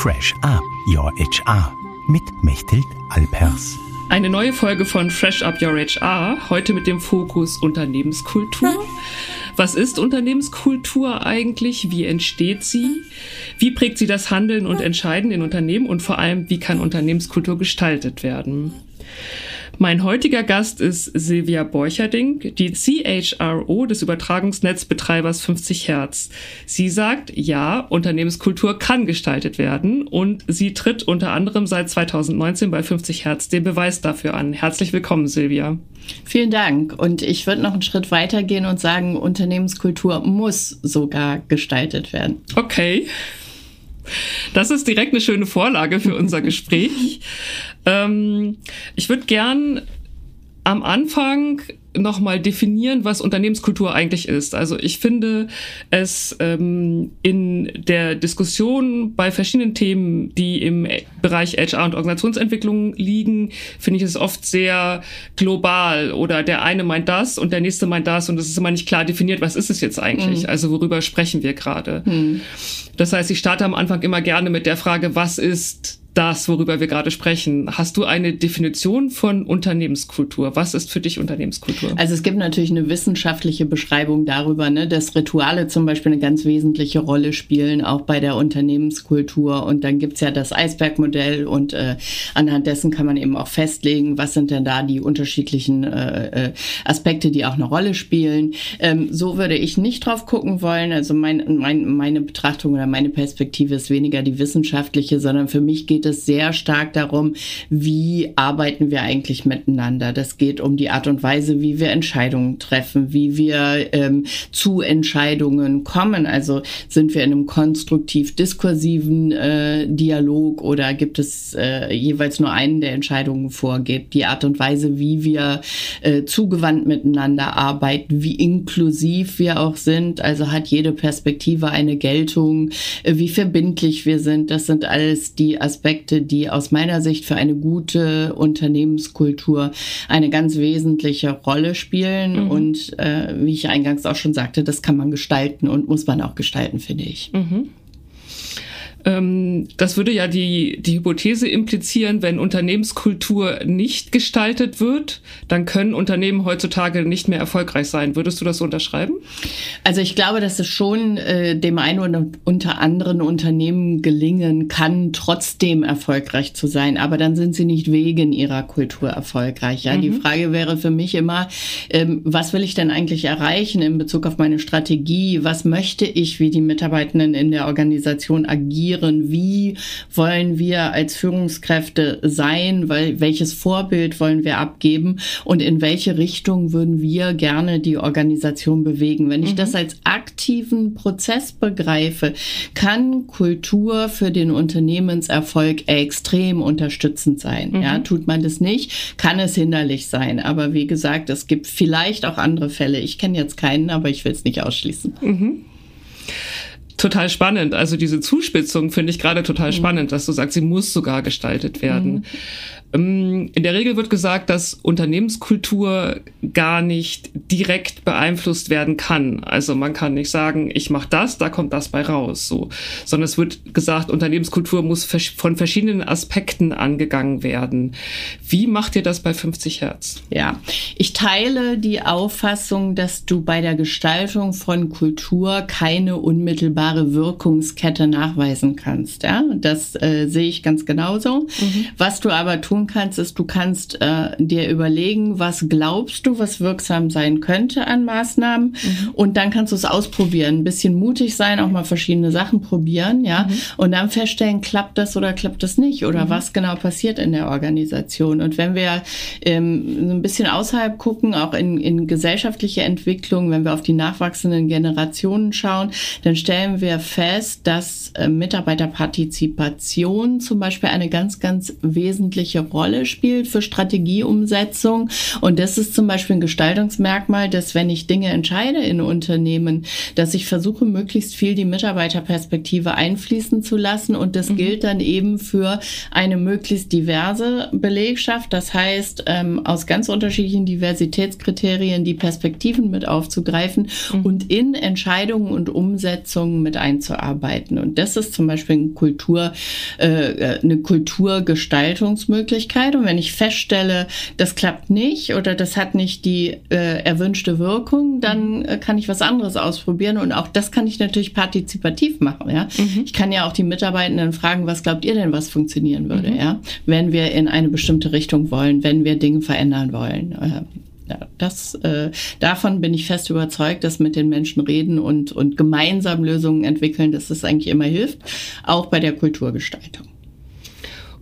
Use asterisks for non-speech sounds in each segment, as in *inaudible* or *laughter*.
Fresh Up Your HR mit Mechthild Alpers. Eine neue Folge von Fresh Up Your HR, heute mit dem Fokus Unternehmenskultur. Was ist Unternehmenskultur eigentlich? Wie entsteht sie? Wie prägt sie das Handeln und Entscheiden in Unternehmen? Und vor allem, wie kann Unternehmenskultur gestaltet werden? Mein heutiger Gast ist Silvia Borcherding, die CHRO des Übertragungsnetzbetreibers 50 Hertz. Sie sagt, ja, Unternehmenskultur kann gestaltet werden und sie tritt unter anderem seit 2019 bei 50 Hertz den Beweis dafür an. Herzlich willkommen, Silvia. Vielen Dank. Und ich würde noch einen Schritt weiter gehen und sagen, Unternehmenskultur muss sogar gestaltet werden. Okay. Das ist direkt eine schöne Vorlage für unser Gespräch. ähm, ich würde gern am Anfang nochmal definieren, was Unternehmenskultur eigentlich ist. Also ich finde es ähm, in der Diskussion bei verschiedenen Themen, die im Bereich HR und Organisationsentwicklung liegen, finde ich es oft sehr global oder der eine meint das und der nächste meint das und es ist immer nicht klar definiert, was ist es jetzt eigentlich? Mhm. Also worüber sprechen wir gerade? Mhm. Das heißt, ich starte am Anfang immer gerne mit der Frage, was ist das, worüber wir gerade sprechen. Hast du eine Definition von Unternehmenskultur? Was ist für dich Unternehmenskultur? Also es gibt natürlich eine wissenschaftliche Beschreibung darüber, ne, dass Rituale zum Beispiel eine ganz wesentliche Rolle spielen, auch bei der Unternehmenskultur. Und dann gibt's ja das Eisbergmodell und äh, anhand dessen kann man eben auch festlegen, was sind denn da die unterschiedlichen äh, äh, Aspekte, die auch eine Rolle spielen. Ähm, so würde ich nicht drauf gucken wollen. Also mein, mein, meine Betrachtung oder meine Perspektive ist weniger die wissenschaftliche, sondern für mich geht geht es sehr stark darum, wie arbeiten wir eigentlich miteinander. Das geht um die Art und Weise, wie wir Entscheidungen treffen, wie wir ähm, zu Entscheidungen kommen. Also sind wir in einem konstruktiv-diskursiven äh, Dialog oder gibt es äh, jeweils nur einen, der Entscheidungen vorgibt? Die Art und Weise, wie wir äh, zugewandt miteinander arbeiten, wie inklusiv wir auch sind. Also hat jede Perspektive eine Geltung, äh, wie verbindlich wir sind. Das sind alles die Aspekte, Aspekte, die aus meiner Sicht für eine gute Unternehmenskultur eine ganz wesentliche Rolle spielen. Mhm. Und äh, wie ich eingangs auch schon sagte, das kann man gestalten und muss man auch gestalten, finde ich. Mhm. Ähm, das würde ja die, die Hypothese implizieren, wenn Unternehmenskultur nicht gestaltet wird, dann können Unternehmen heutzutage nicht mehr erfolgreich sein. Würdest du das so unterschreiben? Also ich glaube, dass es schon äh, dem einen oder unter anderen Unternehmen gelingen kann, trotzdem erfolgreich zu sein. Aber dann sind sie nicht wegen ihrer Kultur erfolgreich. Ja? Mhm. Die Frage wäre für mich immer, ähm, was will ich denn eigentlich erreichen in Bezug auf meine Strategie? Was möchte ich, wie die Mitarbeitenden in der Organisation agieren? Definieren, wie wollen wir als Führungskräfte sein, weil, welches Vorbild wollen wir abgeben und in welche Richtung würden wir gerne die Organisation bewegen. Wenn ich mhm. das als aktiven Prozess begreife, kann Kultur für den Unternehmenserfolg extrem unterstützend sein. Mhm. Ja, tut man das nicht, kann es hinderlich sein. Aber wie gesagt, es gibt vielleicht auch andere Fälle. Ich kenne jetzt keinen, aber ich will es nicht ausschließen. Mhm total spannend. Also diese Zuspitzung finde ich gerade total mhm. spannend, dass du sagst, sie muss sogar gestaltet werden. Mhm. Ähm, in der Regel wird gesagt, dass Unternehmenskultur gar nicht direkt beeinflusst werden kann. Also man kann nicht sagen, ich mache das, da kommt das bei raus, so, sondern es wird gesagt, Unternehmenskultur muss von verschiedenen Aspekten angegangen werden. Wie macht ihr das bei 50 Hertz? Ja, ich teile die Auffassung, dass du bei der Gestaltung von Kultur keine unmittelbare Wirkungskette nachweisen kannst. Ja, das äh, sehe ich ganz genauso. Mhm. Was du aber tun tun kannst, ist, du kannst äh, dir überlegen, was glaubst du, was wirksam sein könnte an Maßnahmen mhm. und dann kannst du es ausprobieren, ein bisschen mutig sein, auch mal verschiedene Sachen probieren, ja, mhm. und dann feststellen, klappt das oder klappt das nicht oder mhm. was genau passiert in der Organisation. Und wenn wir ähm, ein bisschen außerhalb gucken, auch in, in gesellschaftliche Entwicklung, wenn wir auf die nachwachsenden Generationen schauen, dann stellen wir fest, dass äh, Mitarbeiterpartizipation zum Beispiel eine ganz, ganz wesentliche Rolle spielt für Strategieumsetzung. Und das ist zum Beispiel ein Gestaltungsmerkmal, dass wenn ich Dinge entscheide in Unternehmen, dass ich versuche, möglichst viel die Mitarbeiterperspektive einfließen zu lassen. Und das mhm. gilt dann eben für eine möglichst diverse Belegschaft. Das heißt, ähm, aus ganz unterschiedlichen Diversitätskriterien die Perspektiven mit aufzugreifen mhm. und in Entscheidungen und Umsetzungen mit einzuarbeiten. Und das ist zum Beispiel eine Kultur, äh, eine Kulturgestaltungsmöglichkeit. Und wenn ich feststelle, das klappt nicht oder das hat nicht die äh, erwünschte Wirkung, dann äh, kann ich was anderes ausprobieren. Und auch das kann ich natürlich partizipativ machen. Ja, mhm. ich kann ja auch die Mitarbeitenden fragen, was glaubt ihr denn, was funktionieren würde? Mhm. Ja, wenn wir in eine bestimmte Richtung wollen, wenn wir Dinge verändern wollen. Ja, das, äh, davon bin ich fest überzeugt, dass mit den Menschen reden und, und gemeinsam Lösungen entwickeln, dass das eigentlich immer hilft, auch bei der Kulturgestaltung.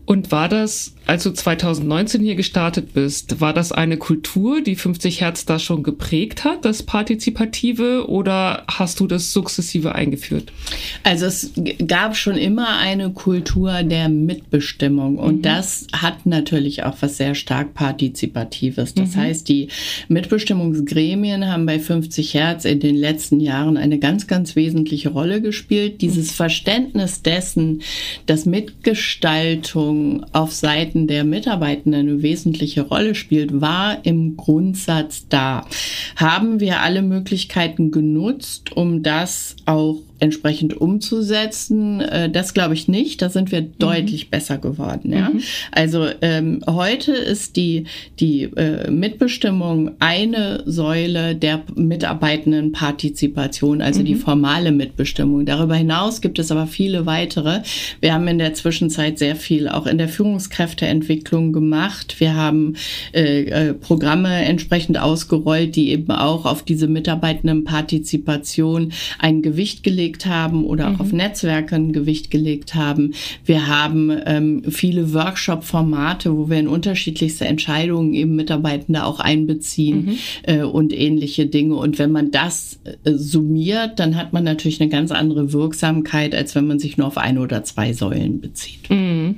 Und war das, als du 2019 hier gestartet bist, war das eine Kultur, die 50 Hertz da schon geprägt hat, das Partizipative, oder hast du das sukzessive eingeführt? Also es gab schon immer eine Kultur der Mitbestimmung und mhm. das hat natürlich auch was sehr stark Partizipatives. Das mhm. heißt, die Mitbestimmungsgremien haben bei 50 Hertz in den letzten Jahren eine ganz, ganz wesentliche Rolle gespielt. Dieses Verständnis dessen, dass Mitgestaltung Verantwortung auf Seiten der Mitarbeitenden eine wesentliche Rolle spielt, war im Grundsatz da. Haben wir alle Möglichkeiten genutzt, um das auch entsprechend umzusetzen. Äh, das glaube ich nicht. Da sind wir mhm. deutlich besser geworden. Ja? Mhm. Also ähm, heute ist die, die äh, Mitbestimmung eine Säule der mitarbeitenden Partizipation, also mhm. die formale Mitbestimmung. Darüber hinaus gibt es aber viele weitere. Wir haben in der Zwischenzeit sehr viel auch in der Führungskräfteentwicklung gemacht. Wir haben äh, äh, Programme entsprechend ausgerollt, die eben auch auf diese mitarbeitenden Partizipation ein Gewicht gelegt gelegt haben oder auch mhm. auf Netzwerke ein Gewicht gelegt haben. Wir haben ähm, viele Workshop-Formate, wo wir in unterschiedlichste Entscheidungen eben Mitarbeitende auch einbeziehen mhm. äh, und ähnliche Dinge. Und wenn man das äh, summiert, dann hat man natürlich eine ganz andere Wirksamkeit, als wenn man sich nur auf eine oder zwei Säulen bezieht. Mhm.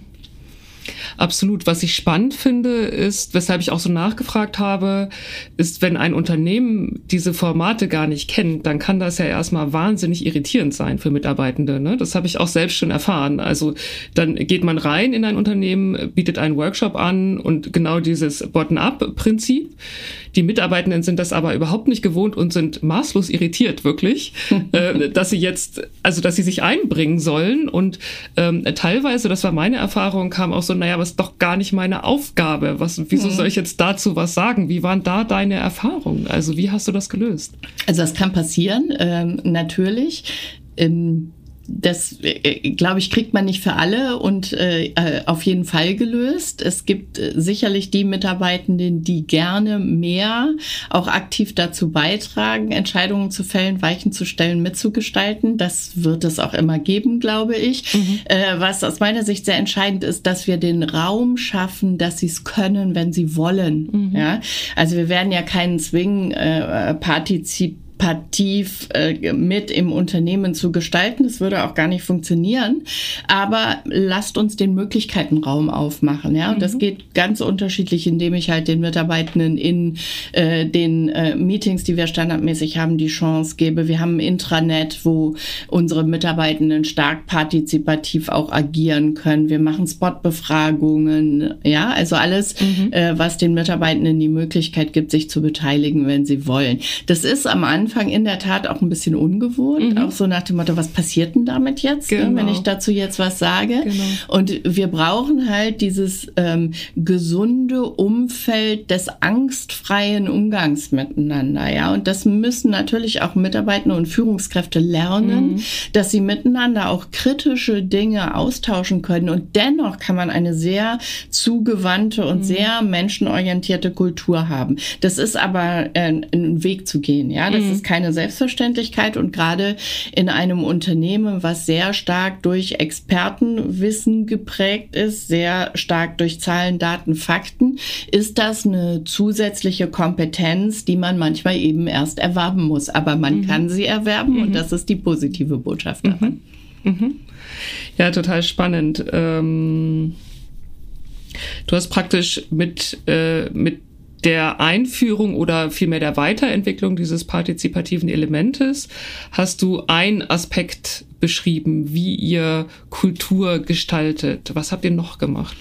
Absolut. Was ich spannend finde, ist, weshalb ich auch so nachgefragt habe, ist, wenn ein Unternehmen diese Formate gar nicht kennt, dann kann das ja erstmal wahnsinnig irritierend sein für Mitarbeitende. Ne? Das habe ich auch selbst schon erfahren. Also dann geht man rein in ein Unternehmen, bietet einen Workshop an und genau dieses Bottom-up-Prinzip. Die Mitarbeitenden sind das aber überhaupt nicht gewohnt und sind maßlos irritiert, wirklich, *laughs* äh, dass sie jetzt, also dass sie sich einbringen sollen. Und ähm, teilweise, das war meine Erfahrung, kam auch so, naja, aber ist doch gar nicht meine Aufgabe. Was, wieso mhm. soll ich jetzt dazu was sagen? Wie waren da deine Erfahrungen? Also wie hast du das gelöst? Also das kann passieren, ähm, natürlich. Ähm das, äh, glaube ich, kriegt man nicht für alle und äh, äh, auf jeden Fall gelöst. Es gibt äh, sicherlich die Mitarbeitenden, die gerne mehr auch aktiv dazu beitragen, Entscheidungen zu fällen, Weichen zu stellen, mitzugestalten. Das wird es auch immer geben, glaube ich. Mhm. Äh, was aus meiner Sicht sehr entscheidend ist, dass wir den Raum schaffen, dass sie es können, wenn sie wollen. Mhm. Ja, also wir werden ja keinen zwingen, äh, Partizip partizipativ äh, mit im Unternehmen zu gestalten. Das würde auch gar nicht funktionieren. Aber lasst uns den Möglichkeitenraum aufmachen. Ja, und das mhm. geht ganz unterschiedlich, indem ich halt den Mitarbeitenden in äh, den äh, Meetings, die wir standardmäßig haben, die Chance gebe. Wir haben ein Intranet, wo unsere Mitarbeitenden stark partizipativ auch agieren können. Wir machen Spotbefragungen. Ja, also alles, mhm. äh, was den Mitarbeitenden die Möglichkeit gibt, sich zu beteiligen, wenn sie wollen. Das ist am Anfang Anfang in der Tat auch ein bisschen ungewohnt, mhm. auch so nach dem Motto, was passiert denn damit jetzt, genau. ne, wenn genau. ich dazu jetzt was sage? Genau. Und wir brauchen halt dieses ähm, gesunde Umfeld des angstfreien Umgangs miteinander, ja. Und das müssen natürlich auch Mitarbeiter und Führungskräfte lernen, mhm. dass sie miteinander auch kritische Dinge austauschen können. Und dennoch kann man eine sehr zugewandte und mhm. sehr menschenorientierte Kultur haben. Das ist aber äh, ein Weg zu gehen, ja. Das ist ist keine Selbstverständlichkeit und gerade in einem Unternehmen, was sehr stark durch Expertenwissen geprägt ist, sehr stark durch Zahlen, Daten, Fakten, ist das eine zusätzliche Kompetenz, die man manchmal eben erst erwerben muss. Aber man mhm. kann sie erwerben mhm. und das ist die positive Botschaft daran. Mhm. mhm. Ja, total spannend. Ähm, du hast praktisch mit, äh, mit der Einführung oder vielmehr der Weiterentwicklung dieses partizipativen Elementes hast du einen Aspekt beschrieben, wie ihr Kultur gestaltet. Was habt ihr noch gemacht?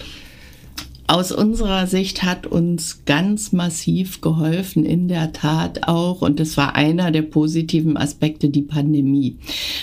Aus unserer Sicht hat uns ganz massiv geholfen, in der Tat auch, und das war einer der positiven Aspekte, die Pandemie.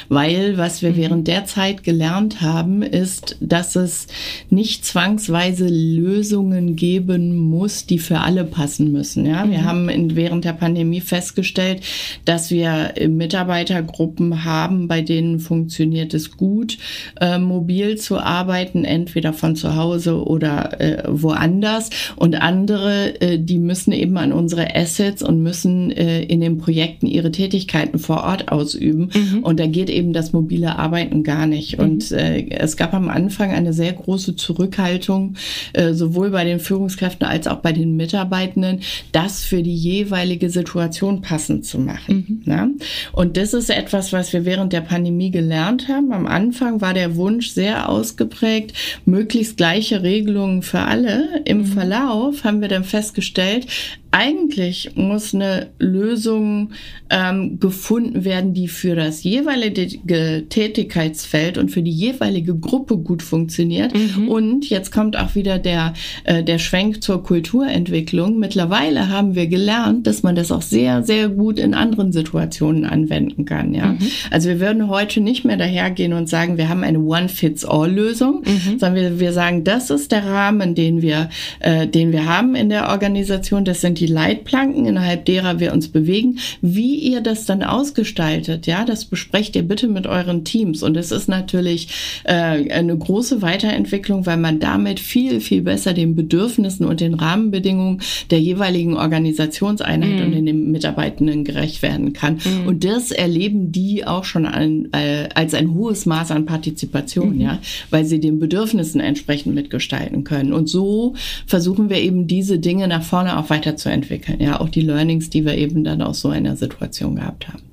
Weil was wir mhm. während der Zeit gelernt haben, ist, dass es nicht zwangsweise Lösungen geben muss, die für alle passen müssen. Ja, mhm. wir haben in, während der Pandemie festgestellt, dass wir Mitarbeitergruppen haben, bei denen funktioniert es gut, äh, mobil zu arbeiten, entweder von zu Hause oder äh, woanders und andere, äh, die müssen eben an unsere Assets und müssen äh, in den Projekten ihre Tätigkeiten vor Ort ausüben. Mhm. Und da geht eben das mobile Arbeiten gar nicht. Mhm. Und äh, es gab am Anfang eine sehr große Zurückhaltung, äh, sowohl bei den Führungskräften als auch bei den Mitarbeitenden, das für die jeweilige Situation passend zu machen. Mhm. Ja? Und das ist etwas, was wir während der Pandemie gelernt haben. Am Anfang war der Wunsch sehr ausgeprägt, möglichst gleiche Regelungen für alle alle im mhm. Verlauf haben wir dann festgestellt, eigentlich muss eine Lösung ähm, gefunden werden, die für das jeweilige Tätigkeitsfeld und für die jeweilige Gruppe gut funktioniert. Mhm. Und jetzt kommt auch wieder der, äh, der Schwenk zur Kulturentwicklung. Mittlerweile haben wir gelernt, dass man das auch sehr, sehr gut in anderen Situationen anwenden kann. Ja? Mhm. Also wir würden heute nicht mehr dahergehen und sagen, wir haben eine One-Fits-All-Lösung, mhm. sondern wir, wir sagen, das ist der Rahmen, den wir, äh, den wir haben in der Organisation. Das sind die Leitplanken, innerhalb derer wir uns bewegen. Wie ihr das dann ausgestaltet, ja, das besprecht ihr bitte mit euren Teams. Und es ist natürlich äh, eine große Weiterentwicklung, weil man damit viel, viel besser den Bedürfnissen und den Rahmenbedingungen der jeweiligen Organisationseinheit mhm. und den Mitarbeitenden gerecht werden kann. Mhm. Und das erleben die auch schon an, äh, als ein hohes Maß an Partizipation, mhm. ja, weil sie den Bedürfnissen entsprechend mitgestalten können. Und so versuchen wir eben diese Dinge nach vorne auch weiter zu entwickeln. Ja, auch die Learnings, die wir eben dann aus so einer Situation gehabt haben.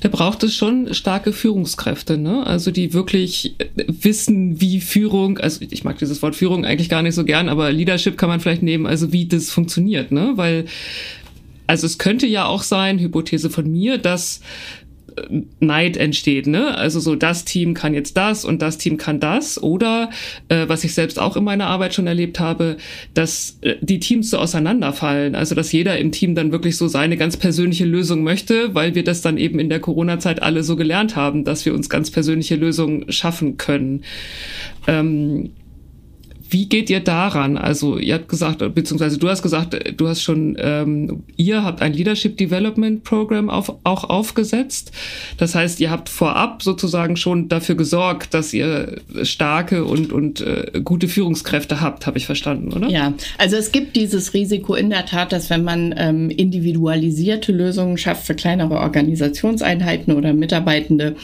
Da braucht es schon starke Führungskräfte, ne? Also die wirklich wissen, wie Führung, also ich mag dieses Wort Führung eigentlich gar nicht so gern, aber Leadership kann man vielleicht nehmen, also wie das funktioniert, ne? Weil, also es könnte ja auch sein, Hypothese von mir, dass Neid entsteht, ne? Also so das Team kann jetzt das und das Team kann das oder äh, was ich selbst auch in meiner Arbeit schon erlebt habe, dass äh, die Teams so auseinanderfallen, also dass jeder im Team dann wirklich so seine ganz persönliche Lösung möchte, weil wir das dann eben in der Corona-Zeit alle so gelernt haben, dass wir uns ganz persönliche Lösungen schaffen können. Ähm, wie geht ihr daran? Also ihr habt gesagt, beziehungsweise du hast gesagt, du hast schon, ähm, ihr habt ein Leadership Development Program auf, auch aufgesetzt. Das heißt, ihr habt vorab sozusagen schon dafür gesorgt, dass ihr starke und, und äh, gute Führungskräfte habt, habe ich verstanden, oder? Ja, also es gibt dieses Risiko in der Tat, dass wenn man ähm, individualisierte Lösungen schafft für kleinere Organisationseinheiten oder Mitarbeitende,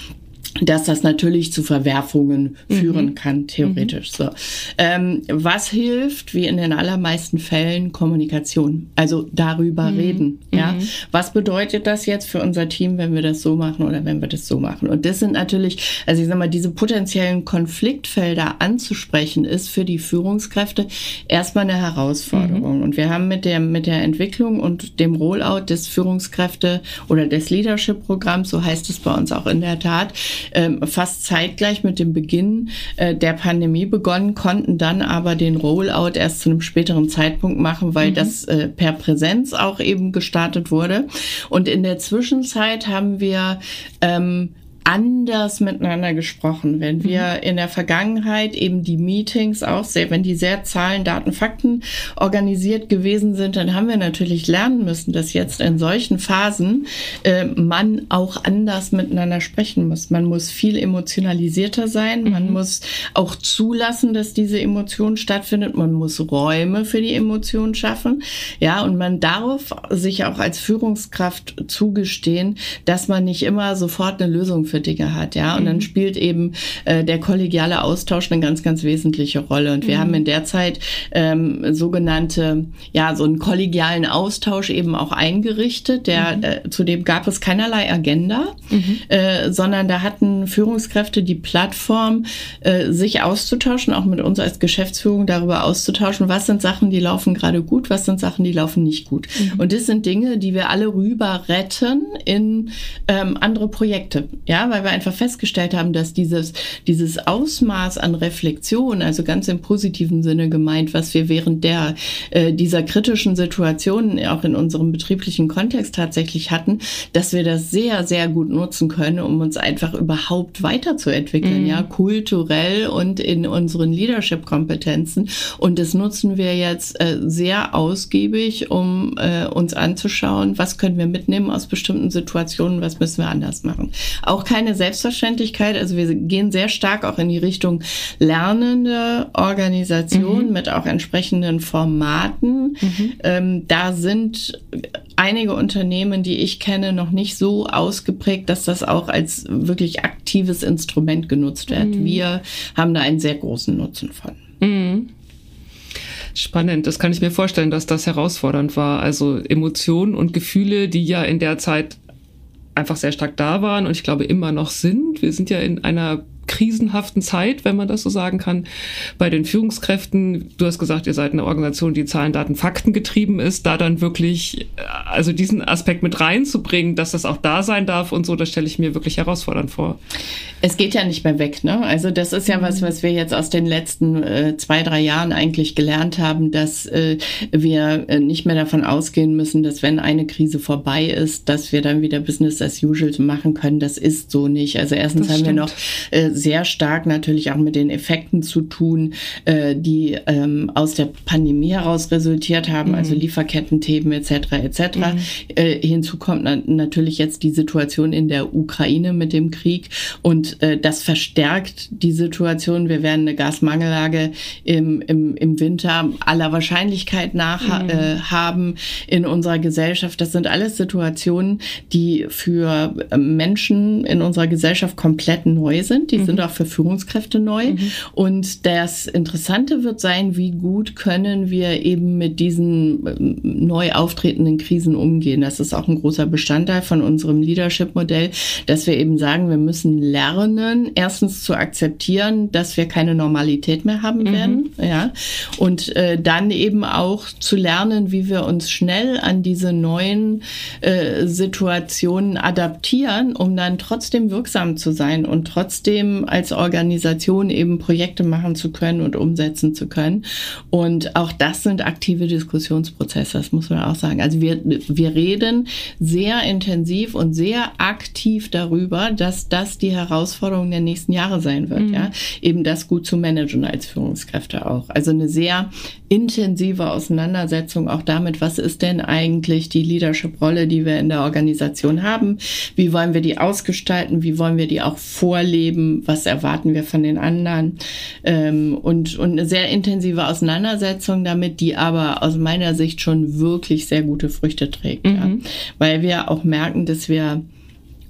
dass das natürlich zu Verwerfungen führen mhm. kann, theoretisch. Mhm. So. Ähm, was hilft, wie in den allermeisten Fällen, Kommunikation. Also darüber mhm. reden. Ja. Mhm. Was bedeutet das jetzt für unser Team, wenn wir das so machen oder wenn wir das so machen? Und das sind natürlich, also ich sag mal, diese potenziellen Konfliktfelder anzusprechen, ist für die Führungskräfte erstmal eine Herausforderung. Mhm. Und wir haben mit der, mit der Entwicklung und dem Rollout des Führungskräfte oder des Leadership-Programms, so heißt es bei uns auch in der Tat, ähm, fast zeitgleich mit dem Beginn äh, der Pandemie begonnen, konnten dann aber den Rollout erst zu einem späteren Zeitpunkt machen, weil mhm. das äh, per Präsenz auch eben gestartet wurde. Und in der Zwischenzeit haben wir ähm, anders miteinander gesprochen. Wenn wir mhm. in der Vergangenheit eben die Meetings auch sehr, wenn die sehr Zahlen, Daten, Fakten organisiert gewesen sind, dann haben wir natürlich lernen müssen, dass jetzt in solchen Phasen äh, man auch anders miteinander sprechen muss. Man muss viel emotionalisierter sein. Mhm. Man muss auch zulassen, dass diese Emotion stattfindet. Man muss Räume für die Emotion schaffen. Ja, und man darf sich auch als Führungskraft zugestehen, dass man nicht immer sofort eine Lösung für Dinge hat, ja. Und mhm. dann spielt eben äh, der kollegiale Austausch eine ganz, ganz wesentliche Rolle. Und wir mhm. haben in der Zeit ähm, sogenannte, ja, so einen kollegialen Austausch eben auch eingerichtet. Der, mhm. äh, zudem gab es keinerlei Agenda, mhm. äh, sondern da hatten Führungskräfte die Plattform, äh, sich auszutauschen, auch mit uns als Geschäftsführung darüber auszutauschen, was sind Sachen, die laufen gerade gut, was sind Sachen, die laufen nicht gut. Mhm. Und das sind Dinge, die wir alle rüber retten in ähm, andere Projekte. Ja, ja, weil wir einfach festgestellt haben, dass dieses, dieses Ausmaß an Reflexion, also ganz im positiven Sinne gemeint, was wir während der, äh, dieser kritischen Situation auch in unserem betrieblichen Kontext tatsächlich hatten, dass wir das sehr, sehr gut nutzen können, um uns einfach überhaupt weiterzuentwickeln, mhm. ja, kulturell und in unseren Leadership-Kompetenzen. Und das nutzen wir jetzt äh, sehr ausgiebig, um äh, uns anzuschauen, was können wir mitnehmen aus bestimmten Situationen, was müssen wir anders machen. Auch keine Selbstverständlichkeit, also wir gehen sehr stark auch in die Richtung lernende Organisation mhm. mit auch entsprechenden Formaten. Mhm. Ähm, da sind einige Unternehmen, die ich kenne, noch nicht so ausgeprägt, dass das auch als wirklich aktives Instrument genutzt wird. Mhm. Wir haben da einen sehr großen Nutzen von. Mhm. Spannend, das kann ich mir vorstellen, dass das herausfordernd war. Also Emotionen und Gefühle, die ja in der Zeit einfach sehr stark da waren und ich glaube immer noch sind. Wir sind ja in einer krisenhaften Zeit, wenn man das so sagen kann, bei den Führungskräften. Du hast gesagt, ihr seid eine Organisation, die Zahlen, Daten, Fakten getrieben ist, da dann wirklich, äh, also diesen Aspekt mit reinzubringen, dass das auch da sein darf und so, das stelle ich mir wirklich herausfordernd vor. Es geht ja nicht mehr weg, ne? Also das ist ja was, was wir jetzt aus den letzten äh, zwei, drei Jahren eigentlich gelernt haben, dass äh, wir äh, nicht mehr davon ausgehen müssen, dass wenn eine Krise vorbei ist, dass wir dann wieder Business as usual machen können. Das ist so nicht. Also erstens das haben stimmt. wir noch äh, sehr stark natürlich auch mit den Effekten zu tun, äh, die ähm, aus der Pandemie heraus resultiert haben, also mhm. also Lieferkettenthemen etc. etc. Mhm. Äh, hinzu kommt na natürlich jetzt die Situation in der Ukraine mit dem Krieg und äh, das verstärkt die Situation. Wir werden eine Gasmangellage im, im, im Winter aller Wahrscheinlichkeit nach mhm. äh, haben in unserer Gesellschaft. Das sind alles Situationen, die für Menschen in unserer Gesellschaft komplett neu sind. Die sind auch für Führungskräfte neu. Mhm. Und das Interessante wird sein, wie gut können wir eben mit diesen ähm, neu auftretenden Krisen umgehen. Das ist auch ein großer Bestandteil von unserem Leadership-Modell, dass wir eben sagen, wir müssen lernen, erstens zu akzeptieren, dass wir keine Normalität mehr haben mhm. werden, ja, und äh, dann eben auch zu lernen, wie wir uns schnell an diese neuen äh, Situationen adaptieren, um dann trotzdem wirksam zu sein und trotzdem als Organisation eben Projekte machen zu können und umsetzen zu können. Und auch das sind aktive Diskussionsprozesse, das muss man auch sagen. Also wir, wir reden sehr intensiv und sehr aktiv darüber, dass das die Herausforderung der nächsten Jahre sein wird, mhm. ja. Eben das gut zu managen als Führungskräfte auch. Also eine sehr intensive Auseinandersetzung auch damit, was ist denn eigentlich die Leadership-Rolle, die wir in der Organisation haben? Wie wollen wir die ausgestalten? Wie wollen wir die auch vorleben? Was erwarten wir von den anderen? Ähm, und, und eine sehr intensive Auseinandersetzung damit, die aber aus meiner Sicht schon wirklich sehr gute Früchte trägt. Mhm. Ja? Weil wir auch merken, dass wir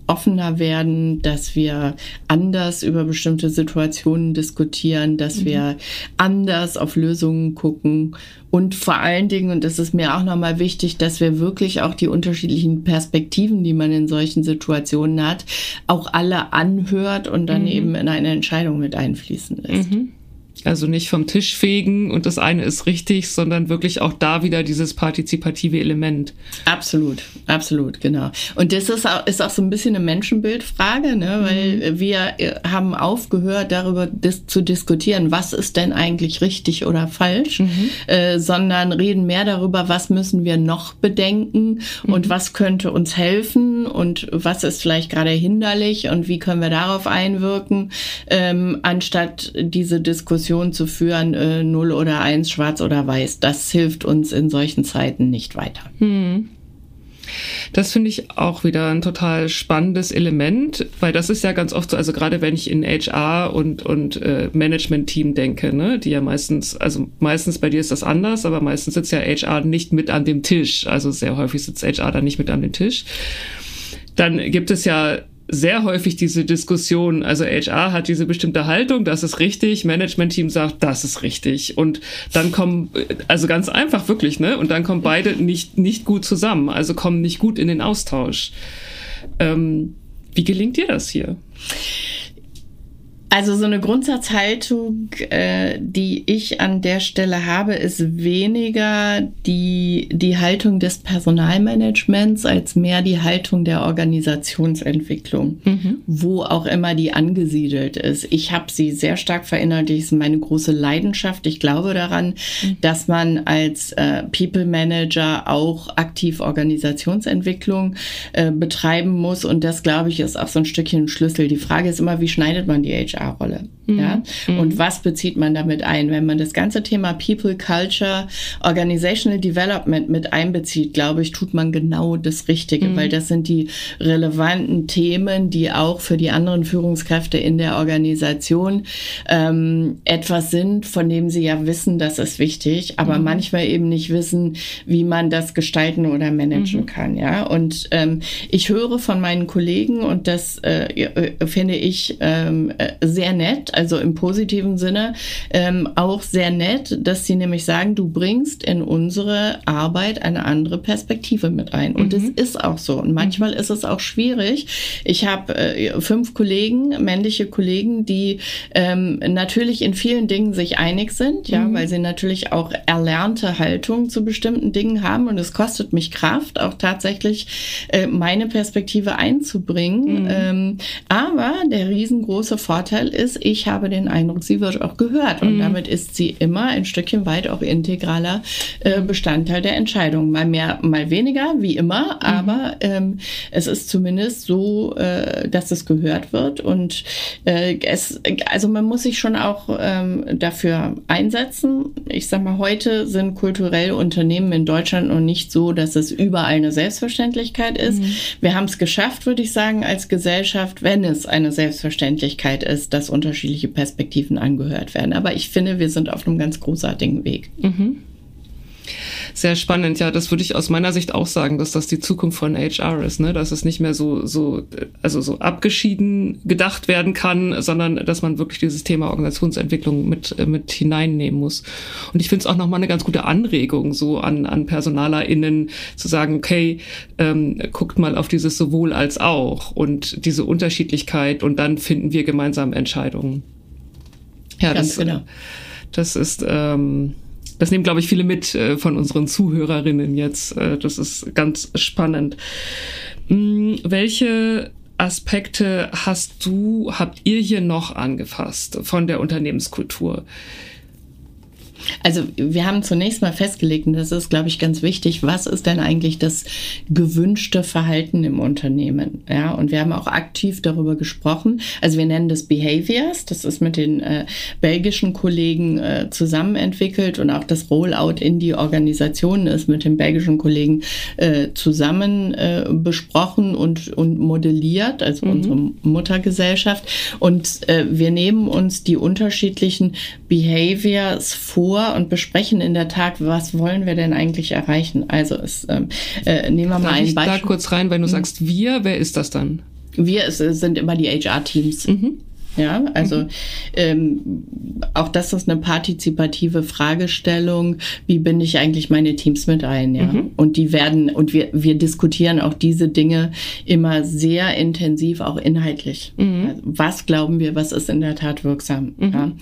offener werden, dass wir anders über bestimmte Situationen diskutieren, dass mhm. wir anders auf Lösungen gucken und vor allen Dingen, und das ist mir auch nochmal wichtig, dass wir wirklich auch die unterschiedlichen Perspektiven, die man in solchen Situationen hat, auch alle anhört und dann mhm. eben in eine Entscheidung mit einfließen lässt. Mhm. Also nicht vom Tisch fegen und das eine ist richtig, sondern wirklich auch da wieder dieses partizipative Element. Absolut, absolut, genau. Und das ist auch, ist auch so ein bisschen eine Menschenbildfrage, ne? weil mhm. wir äh, haben aufgehört, darüber dis zu diskutieren, was ist denn eigentlich richtig oder falsch, mhm. äh, sondern reden mehr darüber, was müssen wir noch bedenken mhm. und was könnte uns helfen und was ist vielleicht gerade hinderlich und wie können wir darauf einwirken, ähm, anstatt diese Diskussion Diskussion zu führen, äh, 0 oder 1, schwarz oder weiß. Das hilft uns in solchen Zeiten nicht weiter. Hm. Das finde ich auch wieder ein total spannendes Element, weil das ist ja ganz oft so, also gerade wenn ich in HR und, und äh, Management-Team denke, ne, die ja meistens, also meistens bei dir ist das anders, aber meistens sitzt ja HR nicht mit an dem Tisch. Also sehr häufig sitzt HR da nicht mit an dem Tisch. Dann gibt es ja sehr häufig diese Diskussion, also HR hat diese bestimmte Haltung, das ist richtig, Management-Team sagt, das ist richtig. Und dann kommen, also ganz einfach wirklich, ne? Und dann kommen beide nicht, nicht gut zusammen, also kommen nicht gut in den Austausch. Ähm, wie gelingt dir das hier? Also so eine Grundsatzhaltung, äh, die ich an der Stelle habe, ist weniger die, die Haltung des Personalmanagements als mehr die Haltung der Organisationsentwicklung, mhm. wo auch immer die angesiedelt ist. Ich habe sie sehr stark verinnerlicht, ist meine große Leidenschaft. Ich glaube daran, mhm. dass man als äh, People Manager auch aktiv Organisationsentwicklung äh, betreiben muss und das, glaube ich, ist auch so ein Stückchen Schlüssel. Die Frage ist immer, wie schneidet man die HR HR-Rolle. Mhm. Ja? Mhm. Und was bezieht man damit ein? Wenn man das ganze Thema People, Culture, Organizational Development mit einbezieht, glaube ich, tut man genau das Richtige, mhm. weil das sind die relevanten Themen, die auch für die anderen Führungskräfte in der Organisation ähm, etwas sind, von dem sie ja wissen, das ist wichtig, aber mhm. manchmal eben nicht wissen, wie man das gestalten oder managen mhm. kann. Ja, und ähm, ich höre von meinen Kollegen und das äh, äh finde ich ähm, äh, sehr nett, also im positiven Sinne, ähm, auch sehr nett, dass sie nämlich sagen, du bringst in unsere Arbeit eine andere Perspektive mit ein. Und es mhm. ist auch so. Und manchmal ist es auch schwierig. Ich habe äh, fünf Kollegen, männliche Kollegen, die ähm, natürlich in vielen Dingen sich einig sind, ja, mhm. weil sie natürlich auch erlernte Haltung zu bestimmten Dingen haben. Und es kostet mich Kraft, auch tatsächlich äh, meine Perspektive einzubringen. Mhm. Ähm, aber der riesengroße Vorteil Vorteil ist, ich habe den Eindruck, sie wird auch gehört und mhm. damit ist sie immer ein Stückchen weit auch integraler äh, Bestandteil der Entscheidung. Mal mehr, mal weniger, wie immer, mhm. aber ähm, es ist zumindest so, äh, dass es gehört wird und äh, es, also man muss sich schon auch ähm, dafür einsetzen. Ich sag mal, heute sind kulturelle Unternehmen in Deutschland noch nicht so, dass es überall eine Selbstverständlichkeit ist. Mhm. Wir haben es geschafft, würde ich sagen, als Gesellschaft, wenn es eine Selbstverständlichkeit ist, dass unterschiedliche Perspektiven angehört werden. Aber ich finde, wir sind auf einem ganz großartigen Weg. Mhm. Sehr spannend, ja, das würde ich aus meiner Sicht auch sagen, dass das die Zukunft von HR ist, ne? dass es nicht mehr so, so, also so abgeschieden gedacht werden kann, sondern dass man wirklich dieses Thema Organisationsentwicklung mit, mit hineinnehmen muss. Und ich finde es auch nochmal eine ganz gute Anregung, so an, an PersonalerInnen zu sagen, okay, ähm, guckt mal auf dieses sowohl als auch und diese Unterschiedlichkeit und dann finden wir gemeinsam Entscheidungen. Ja, ganz das, genau. das ist, ähm, das nehmen, glaube ich, viele mit äh, von unseren Zuhörerinnen jetzt. Äh, das ist ganz spannend. Hm, welche Aspekte hast du, habt ihr hier noch angefasst von der Unternehmenskultur? Also wir haben zunächst mal festgelegt, und das ist, glaube ich, ganz wichtig, was ist denn eigentlich das gewünschte Verhalten im Unternehmen? Ja, und wir haben auch aktiv darüber gesprochen. Also wir nennen das Behaviors, das ist mit den äh, belgischen Kollegen äh, zusammen entwickelt und auch das Rollout in die Organisationen ist mit den belgischen Kollegen äh, zusammen äh, besprochen und, und modelliert, also mhm. unsere Muttergesellschaft. Und äh, wir nehmen uns die unterschiedlichen Behaviors vor, vor und besprechen in der Tat, was wollen wir denn eigentlich erreichen. Also es, ähm, äh, nehmen wir mal ein Beispiel. Da kurz rein, wenn du mhm. sagst wir, wer ist das dann? Wir es, sind immer die HR-Teams. Mhm. Ja, also mhm. ähm, auch das ist eine partizipative Fragestellung. Wie binde ich eigentlich meine Teams mit ein? Ja, mhm. und die werden und wir wir diskutieren auch diese Dinge immer sehr intensiv, auch inhaltlich. Mhm. Also, was glauben wir? Was ist in der Tat wirksam? Mhm. Ja?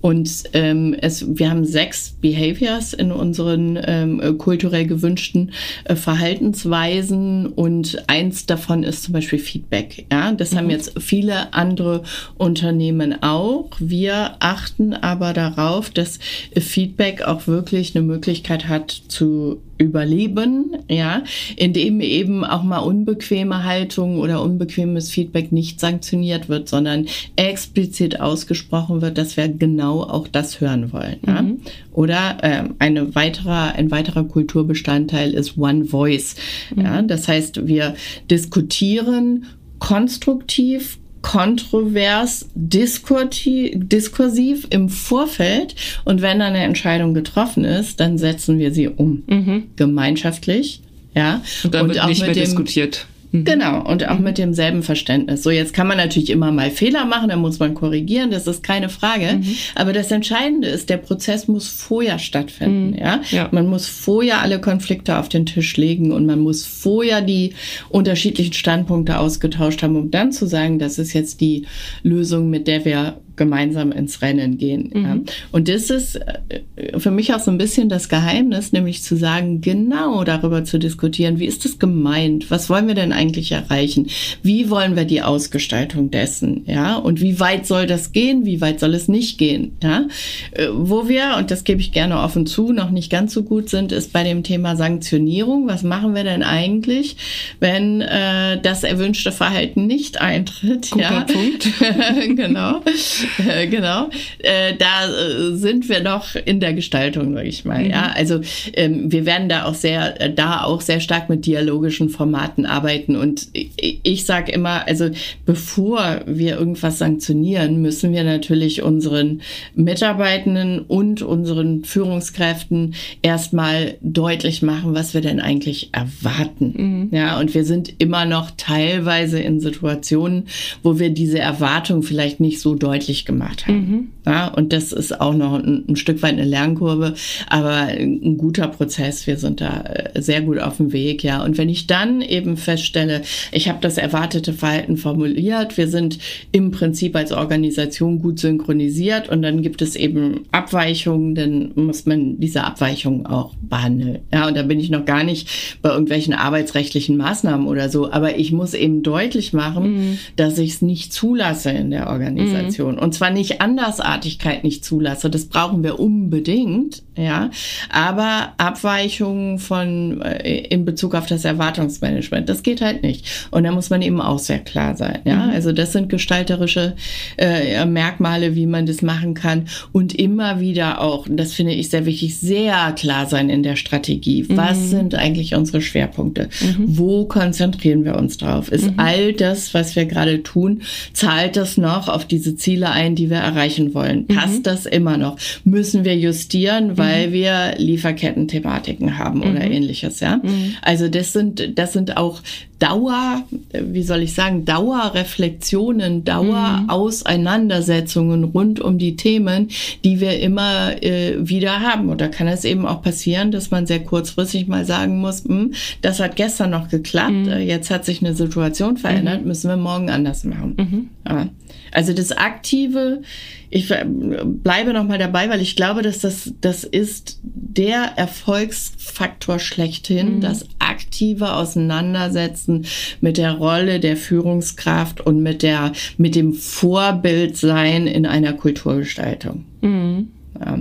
Und ähm, es wir haben sechs Behaviors in unseren ähm, kulturell gewünschten äh, Verhaltensweisen und eins davon ist zum Beispiel Feedback. Ja, das haben mhm. jetzt viele andere Unternehmen Unternehmen auch. Wir achten aber darauf, dass Feedback auch wirklich eine Möglichkeit hat zu überleben, ja, indem eben auch mal unbequeme Haltung oder unbequemes Feedback nicht sanktioniert wird, sondern explizit ausgesprochen wird, dass wir genau auch das hören wollen. Ja? Mhm. Oder äh, eine weiterer, ein weiterer Kulturbestandteil ist One Voice. Mhm. Ja? Das heißt, wir diskutieren konstruktiv, kontrovers, diskursiv im Vorfeld. Und wenn dann eine Entscheidung getroffen ist, dann setzen wir sie um. Mhm. Gemeinschaftlich. Ja. Und dann wird und nicht mehr dem, diskutiert. Mhm. Genau, und auch mhm. mit demselben Verständnis. So, jetzt kann man natürlich immer mal Fehler machen, da muss man korrigieren, das ist keine Frage. Mhm. Aber das Entscheidende ist, der Prozess muss vorher stattfinden. Mhm. Ja? ja? Man muss vorher alle Konflikte auf den Tisch legen und man muss vorher die unterschiedlichen Standpunkte ausgetauscht haben, um dann zu sagen, das ist jetzt die Lösung, mit der wir gemeinsam ins Rennen gehen. Mhm. Ja. Und das ist äh, für mich auch so ein bisschen das Geheimnis, nämlich zu sagen, genau darüber zu diskutieren, wie ist das gemeint? Was wollen wir denn eigentlich erreichen? Wie wollen wir die Ausgestaltung dessen? Ja, und wie weit soll das gehen? Wie weit soll es nicht gehen? Ja, äh, wo wir, und das gebe ich gerne offen zu, noch nicht ganz so gut sind, ist bei dem Thema Sanktionierung. Was machen wir denn eigentlich, wenn äh, das erwünschte Verhalten nicht eintritt? Guter ja, Punkt. *laughs* genau. *laughs* genau. Äh, da äh, sind wir noch in der Gestaltung, sage ich mal. Mhm. Ja, also ähm, wir werden da auch sehr, äh, da auch sehr stark mit dialogischen Formaten arbeiten. Und ich, ich sage immer, also bevor wir irgendwas sanktionieren, müssen wir natürlich unseren Mitarbeitenden und unseren Führungskräften erstmal deutlich machen, was wir denn eigentlich erwarten. Mhm. Ja, und wir sind immer noch teilweise in Situationen, wo wir diese Erwartung vielleicht nicht so deutlich richtig gemacht haben. Mhm. Ja, und das ist auch noch ein, ein, Stück weit eine Lernkurve, aber ein guter Prozess. Wir sind da äh, sehr gut auf dem Weg, ja. Und wenn ich dann eben feststelle, ich habe das erwartete Verhalten formuliert, wir sind im Prinzip als Organisation gut synchronisiert und dann gibt es eben Abweichungen, dann muss man diese Abweichungen auch behandeln. Ja, und da bin ich noch gar nicht bei irgendwelchen arbeitsrechtlichen Maßnahmen oder so, aber ich muss eben deutlich machen, mhm. dass ich es nicht zulasse in der Organisation. Mhm. Und zwar nicht Andersartigkeit nicht zulasse, das brauchen wir unbedingt, ja, aber Abweichungen von äh, in Bezug auf das Erwartungsmanagement, das geht halt nicht. Und da muss man eben auch sehr klar sein, ja. Mhm. Also das sind gestalterische äh, Merkmale, wie man das machen kann und immer wieder auch, das finde ich sehr wichtig, sehr klar sein in der Strategie. Mhm. Was sind eigentlich unsere Schwerpunkte? Mhm. Wo konzentrieren wir uns drauf? Ist mhm. all das, was wir gerade tun, zahlt das noch auf diese Ziele ein, die wir erreichen wollen? Passt mhm. das immer noch? Müssen wir justieren, weil mhm. wir Lieferketten-Thematiken haben oder mhm. ähnliches, ja? Mhm. Also das sind, das sind auch Dauer, wie soll ich sagen, Dauerreflexionen, Dauerauseinandersetzungen rund um die Themen, die wir immer äh, wieder haben. Und da kann es eben auch passieren, dass man sehr kurzfristig mal sagen muss, hm, das hat gestern noch geklappt, mhm. Äh, jetzt hat sich eine Situation verändert, mhm. müssen wir morgen anders machen. Mhm. Ja. Also das aktive, ich bleibe noch mal dabei, weil ich glaube, dass das das ist der Erfolgsfaktor schlechthin, mhm. das aktive Auseinandersetzen mit der Rolle der Führungskraft und mit der mit dem Vorbildsein in einer Kulturgestaltung. Mhm. Ja.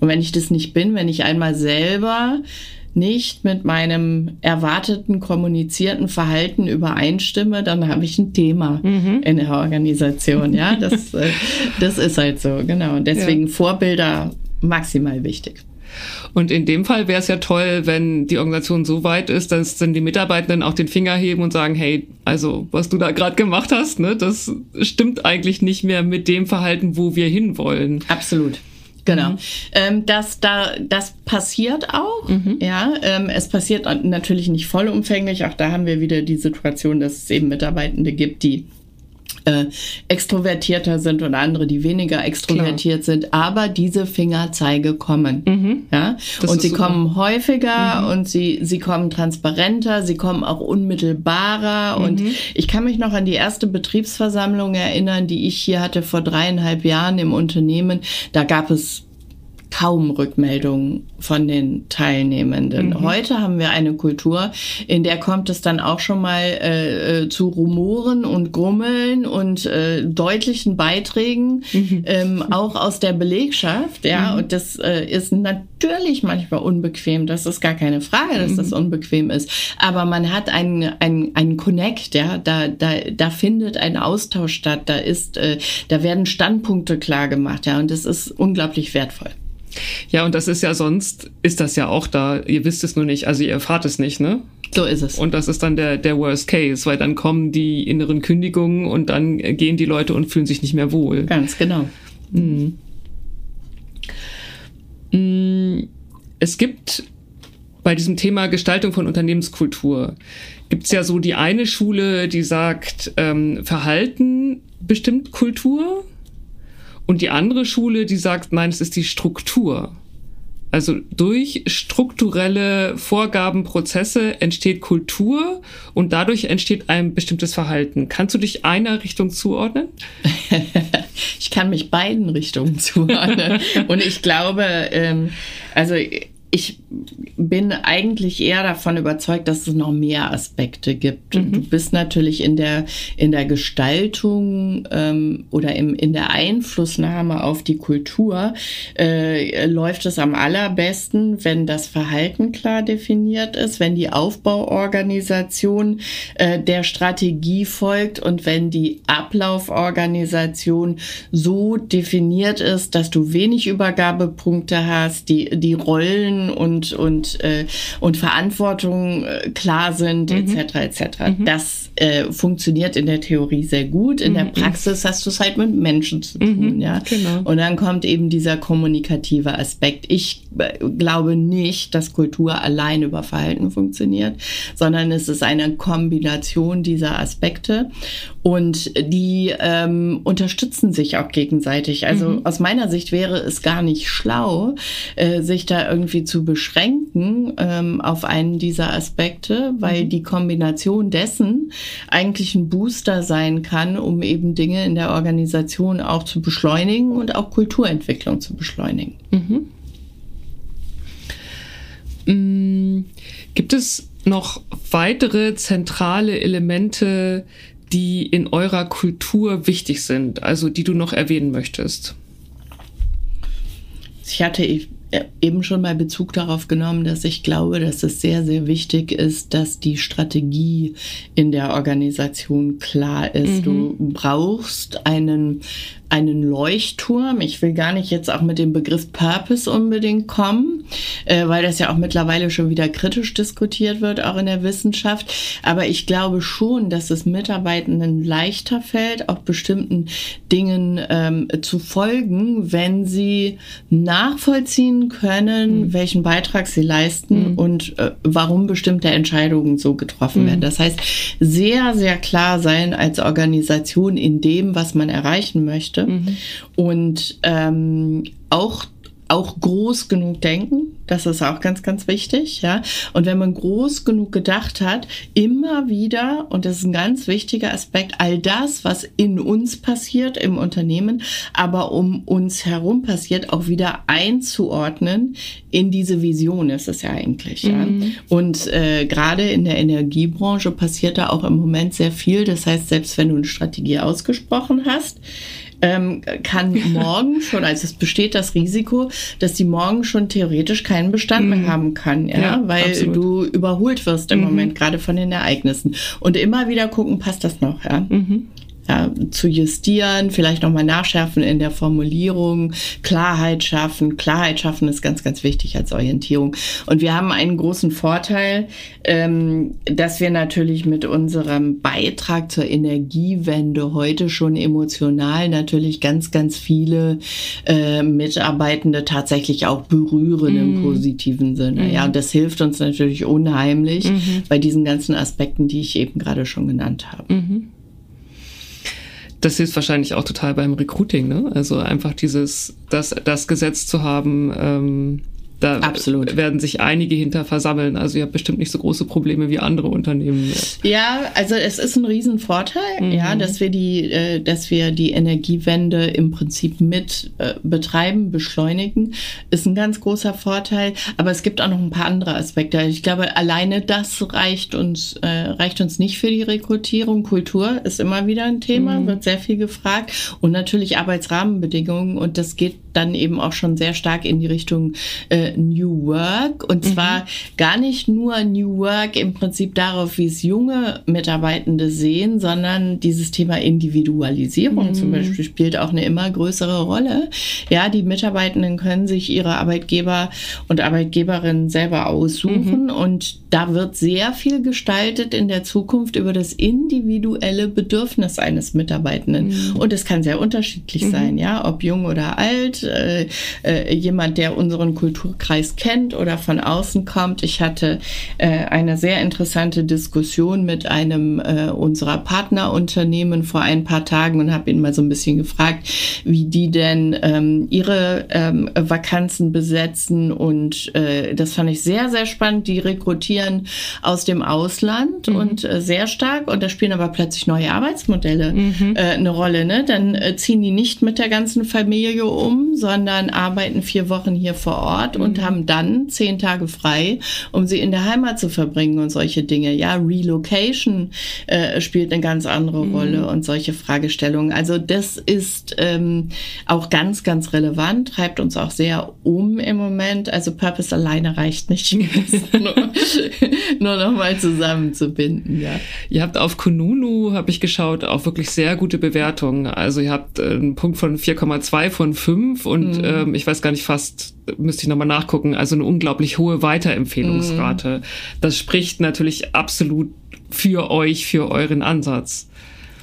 Und wenn ich das nicht bin, wenn ich einmal selber nicht mit meinem erwarteten kommunizierten Verhalten übereinstimme, dann habe ich ein Thema mhm. in der Organisation. Ja, das, *laughs* äh, das ist halt so, genau. Und deswegen ja. Vorbilder maximal wichtig. Und in dem Fall wäre es ja toll, wenn die Organisation so weit ist, dass dann die Mitarbeitenden auch den Finger heben und sagen, hey, also was du da gerade gemacht hast, ne, das stimmt eigentlich nicht mehr mit dem Verhalten, wo wir hinwollen. Absolut. Genau. Mhm. Ähm, das, da, das passiert auch. Mhm. Ja, ähm, es passiert natürlich nicht vollumfänglich. Auch da haben wir wieder die Situation, dass es eben Mitarbeitende gibt, die äh, extrovertierter sind und andere, die weniger extrovertiert Klar. sind, aber diese Fingerzeige kommen. Mhm. Ja? und sie super. kommen häufiger mhm. und sie, sie kommen transparenter, sie kommen auch unmittelbarer. Mhm. Und ich kann mich noch an die erste Betriebsversammlung erinnern, die ich hier hatte vor dreieinhalb Jahren im Unternehmen. Da gab es kaum Rückmeldungen von den Teilnehmenden. Mhm. Heute haben wir eine Kultur, in der kommt es dann auch schon mal äh, äh, zu Rumoren und Grummeln und äh, deutlichen Beiträgen, mhm. ähm, auch aus der Belegschaft. Ja, mhm. und das äh, ist natürlich manchmal unbequem. Das ist gar keine Frage, dass das mhm. unbequem ist. Aber man hat einen, einen, einen Connect, ja, da, da, da findet ein Austausch statt, da ist, äh, da werden Standpunkte klar gemacht, ja, und das ist unglaublich wertvoll. Ja, und das ist ja sonst, ist das ja auch da. Ihr wisst es nur nicht, also ihr erfahrt es nicht, ne? So ist es. Und das ist dann der, der Worst Case, weil dann kommen die inneren Kündigungen und dann gehen die Leute und fühlen sich nicht mehr wohl. Ganz genau. Mhm. Es gibt bei diesem Thema Gestaltung von Unternehmenskultur, gibt es ja so die eine Schule, die sagt, ähm, Verhalten bestimmt Kultur und die andere Schule, die sagt, nein, es ist die Struktur. Also durch strukturelle Vorgaben, Prozesse entsteht Kultur und dadurch entsteht ein bestimmtes Verhalten. Kannst du dich einer Richtung zuordnen? *laughs* ich kann mich beiden Richtungen zuordnen. Und ich glaube, ähm, also ich bin eigentlich eher davon überzeugt, dass es noch mehr Aspekte gibt. Mhm. Du bist natürlich in der, in der Gestaltung ähm, oder im, in der Einflussnahme auf die Kultur äh, läuft es am allerbesten, wenn das Verhalten klar definiert ist, wenn die Aufbauorganisation äh, der Strategie folgt und wenn die Ablauforganisation so definiert ist, dass du wenig Übergabepunkte hast, die, die Rollen und, und, äh, und Verantwortung äh, klar sind, mhm. etc. etc. Mhm. Das äh, funktioniert in der Theorie sehr gut. In mhm. der Praxis hast du es halt mit Menschen zu tun, mhm. ja. Genau. Und dann kommt eben dieser kommunikative Aspekt. Ich äh, glaube nicht, dass Kultur allein über Verhalten funktioniert, sondern es ist eine Kombination dieser Aspekte und die ähm, unterstützen sich auch gegenseitig. Also mhm. aus meiner Sicht wäre es gar nicht schlau, äh, sich da irgendwie zu beschränken ähm, auf einen dieser Aspekte, weil mhm. die Kombination dessen eigentlich ein Booster sein kann, um eben Dinge in der Organisation auch zu beschleunigen und auch Kulturentwicklung zu beschleunigen. Mhm. Mm, gibt es noch weitere zentrale Elemente, die in eurer Kultur wichtig sind, also die du noch erwähnen möchtest? Ich hatte eben schon mal Bezug darauf genommen, dass ich glaube, dass es sehr, sehr wichtig ist, dass die Strategie in der Organisation klar ist. Mhm. Du brauchst einen einen Leuchtturm. Ich will gar nicht jetzt auch mit dem Begriff Purpose unbedingt kommen, äh, weil das ja auch mittlerweile schon wieder kritisch diskutiert wird, auch in der Wissenschaft. Aber ich glaube schon, dass es Mitarbeitenden leichter fällt, auch bestimmten Dingen ähm, zu folgen, wenn sie nachvollziehen können, mhm. welchen Beitrag sie leisten mhm. und äh, warum bestimmte Entscheidungen so getroffen mhm. werden. Das heißt, sehr, sehr klar sein als Organisation in dem, was man erreichen möchte möchte. Mhm. Und ähm, auch auch groß genug denken, das ist auch ganz, ganz wichtig, ja. Und wenn man groß genug gedacht hat, immer wieder, und das ist ein ganz wichtiger Aspekt, all das, was in uns passiert im Unternehmen, aber um uns herum passiert, auch wieder einzuordnen in diese Vision ist es ja eigentlich, ja. Mhm. Und äh, gerade in der Energiebranche passiert da auch im Moment sehr viel. Das heißt, selbst wenn du eine Strategie ausgesprochen hast, ähm, kann *laughs* morgen schon, also es besteht das Risiko, dass die morgen schon theoretisch keinen Bestand mhm. mehr haben kann, ja, ja weil absolut. du überholt wirst im mhm. Moment gerade von den Ereignissen. Und immer wieder gucken, passt das noch, ja. Mhm ja, zu justieren, vielleicht nochmal nachschärfen in der Formulierung, Klarheit schaffen. Klarheit schaffen ist ganz, ganz wichtig als Orientierung. Und wir haben einen großen Vorteil, ähm, dass wir natürlich mit unserem Beitrag zur Energiewende heute schon emotional natürlich ganz, ganz viele äh, Mitarbeitende tatsächlich auch berühren mhm. im positiven Sinne. Mhm. Ja, und das hilft uns natürlich unheimlich mhm. bei diesen ganzen Aspekten, die ich eben gerade schon genannt habe. Mhm das hilft wahrscheinlich auch total beim Recruiting, ne? Also einfach dieses, das, das Gesetz zu haben, ähm, da Absolut. werden sich einige hinter versammeln. Also ihr habt bestimmt nicht so große Probleme wie andere Unternehmen. Ja, also es ist ein Riesenvorteil, mhm. ja, dass wir die, äh, dass wir die Energiewende im Prinzip mit äh, betreiben, beschleunigen, ist ein ganz großer Vorteil. Aber es gibt auch noch ein paar andere Aspekte. Ich glaube, alleine das reicht uns, äh, reicht uns nicht für die Rekrutierung. Kultur ist immer wieder ein Thema, mhm. wird sehr viel gefragt und natürlich Arbeitsrahmenbedingungen und das geht dann eben auch schon sehr stark in die Richtung äh, New Work. Und mhm. zwar gar nicht nur New Work im Prinzip darauf, wie es junge Mitarbeitende sehen, sondern dieses Thema Individualisierung mhm. zum Beispiel spielt auch eine immer größere Rolle. Ja, die Mitarbeitenden können sich ihre Arbeitgeber und Arbeitgeberinnen selber aussuchen mhm. und da wird sehr viel gestaltet in der Zukunft über das individuelle Bedürfnis eines Mitarbeitenden. Mhm. Und es kann sehr unterschiedlich mhm. sein, ja, ob jung oder alt, äh, äh, jemand, der unseren Kultur Jobkreis kennt oder von außen kommt. Ich hatte äh, eine sehr interessante Diskussion mit einem äh, unserer Partnerunternehmen vor ein paar Tagen und habe ihn mal so ein bisschen gefragt, wie die denn ähm, ihre ähm, Vakanzen besetzen. Und äh, das fand ich sehr, sehr spannend. Die rekrutieren aus dem Ausland mhm. und äh, sehr stark. Und da spielen aber plötzlich neue Arbeitsmodelle mhm. äh, eine Rolle. Ne? Dann äh, ziehen die nicht mit der ganzen Familie um, sondern arbeiten vier Wochen hier vor Ort mhm. Und haben dann zehn Tage frei, um sie in der Heimat zu verbringen und solche Dinge. Ja, Relocation äh, spielt eine ganz andere mhm. Rolle und solche Fragestellungen. Also das ist ähm, auch ganz, ganz relevant, treibt uns auch sehr um im Moment. Also Purpose alleine reicht nicht, *laughs* nur, nur noch mal zusammenzubinden. Ja. Ihr habt auf Kununu, habe ich geschaut, auch wirklich sehr gute Bewertungen. Also ihr habt äh, einen Punkt von 4,2 von 5 und mhm. ähm, ich weiß gar nicht, fast müsste ich nochmal nachgucken, also eine unglaublich hohe Weiterempfehlungsrate. Mhm. Das spricht natürlich absolut für euch, für euren Ansatz.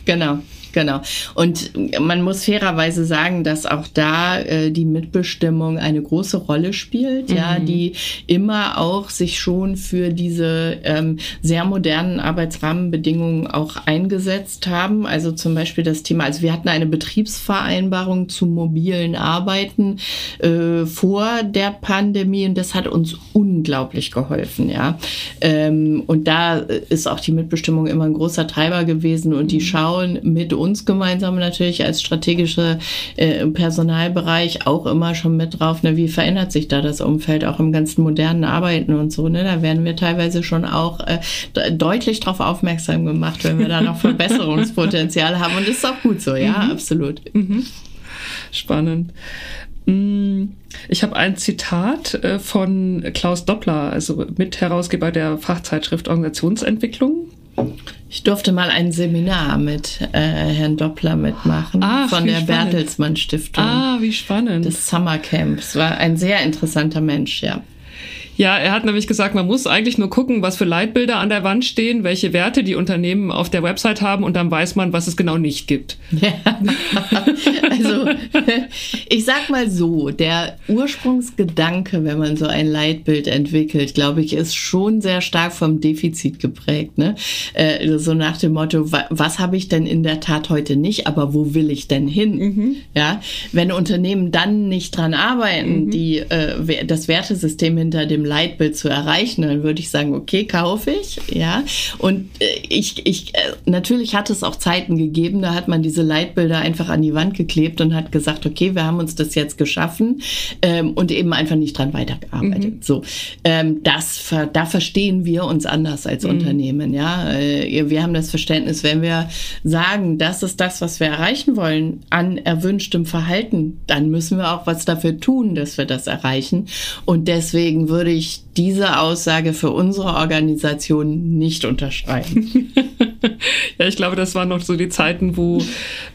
Genau. Genau. Und man muss fairerweise sagen, dass auch da äh, die Mitbestimmung eine große Rolle spielt, mhm. ja, die immer auch sich schon für diese ähm, sehr modernen Arbeitsrahmenbedingungen auch eingesetzt haben. Also zum Beispiel das Thema, also wir hatten eine Betriebsvereinbarung zu mobilen Arbeiten äh, vor der Pandemie und das hat uns unglaublich geholfen, ja. Ähm, und da ist auch die Mitbestimmung immer ein großer Treiber gewesen und die mhm. schauen mit uns gemeinsam natürlich als strategische äh, Personalbereich auch immer schon mit drauf, ne, wie verändert sich da das Umfeld auch im ganzen modernen Arbeiten und so, ne? Da werden wir teilweise schon auch äh, deutlich darauf aufmerksam gemacht, wenn wir da noch *laughs* Verbesserungspotenzial haben. Und das ist auch gut so, ja, mhm. absolut. Mhm. Spannend. Mm, ich habe ein Zitat äh, von Klaus Doppler, also Mitherausgeber der Fachzeitschrift Organisationsentwicklung. Ich durfte mal ein Seminar mit äh, Herrn Doppler mitmachen Ach, von der spannend. Bertelsmann Stiftung. Ah, wie spannend. Das Summer Camp. Es war ein sehr interessanter Mensch, ja. Ja, er hat nämlich gesagt, man muss eigentlich nur gucken, was für Leitbilder an der Wand stehen, welche Werte die Unternehmen auf der Website haben und dann weiß man, was es genau nicht gibt. Ja. *laughs* Also, ich sag mal so, der Ursprungsgedanke, wenn man so ein Leitbild entwickelt, glaube ich, ist schon sehr stark vom Defizit geprägt. Ne? Äh, so nach dem Motto, was habe ich denn in der Tat heute nicht, aber wo will ich denn hin? Mhm. Ja, wenn Unternehmen dann nicht dran arbeiten, mhm. die äh, das Wertesystem hinter dem Leitbild zu erreichen, dann würde ich sagen, okay, kaufe ich, ja. Und äh, ich, ich, äh, natürlich hat es auch Zeiten gegeben, da hat man diese Leitbilder einfach an die Wand geklebt und hat gesagt, okay, wir haben uns das jetzt geschaffen ähm, und eben einfach nicht dran weitergearbeitet. Mhm. So, ähm, das, da verstehen wir uns anders als mhm. Unternehmen, ja. Äh, wir haben das Verständnis, wenn wir sagen, das ist das, was wir erreichen wollen an erwünschtem Verhalten, dann müssen wir auch was dafür tun, dass wir das erreichen. Und deswegen würde ich diese Aussage für unsere Organisation nicht unterschreiben. *laughs* ja, ich glaube, das waren noch so die Zeiten, wo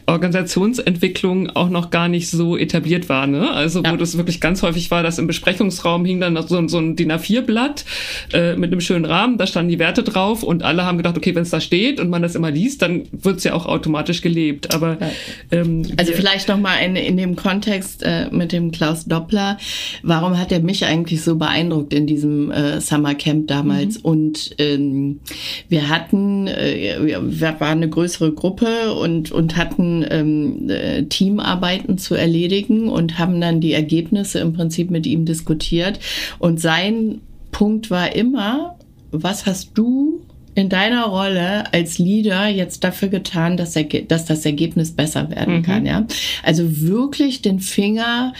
Organisationsentwicklung auch noch gar nicht so etabliert war. Ne? Also ja. wo das wirklich ganz häufig war, dass im Besprechungsraum hing dann so, so ein DIN A4-Blatt äh, mit einem schönen Rahmen, da standen die Werte drauf und alle haben gedacht, okay, wenn es da steht und man das immer liest, dann wird es ja auch automatisch gelebt. Aber ähm, also vielleicht noch mal in, in dem Kontext äh, mit dem Klaus Doppler, warum hat er mich eigentlich so beeindruckt in diesem äh, Summer Camp damals? Mhm. Und ähm, wir hatten, äh, wir waren eine größere Gruppe und und hatten ähm, äh, Teamarbeiten zu erledigen und haben dann die Ergebnisse im Prinzip mit ihm diskutiert. Und sein Punkt war immer, was hast du in deiner Rolle als Leader jetzt dafür getan, dass, dass das Ergebnis besser werden mhm. kann, ja? Also wirklich den Finger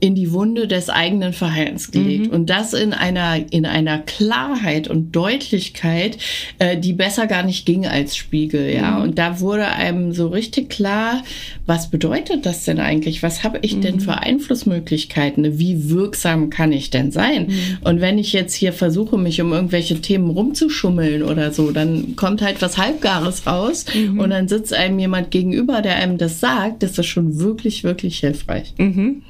in die Wunde des eigenen Verhaltens gelegt. Mhm. Und das in einer, in einer Klarheit und Deutlichkeit, äh, die besser gar nicht ging als Spiegel, ja. Mhm. Und da wurde einem so richtig klar, was bedeutet das denn eigentlich? Was habe ich mhm. denn für Einflussmöglichkeiten? Wie wirksam kann ich denn sein? Mhm. Und wenn ich jetzt hier versuche, mich um irgendwelche Themen rumzuschummeln oder so, dann kommt halt was Halbgares raus mhm. und dann sitzt einem jemand gegenüber, der einem das sagt, das ist schon wirklich, wirklich hilfreich. Mhm.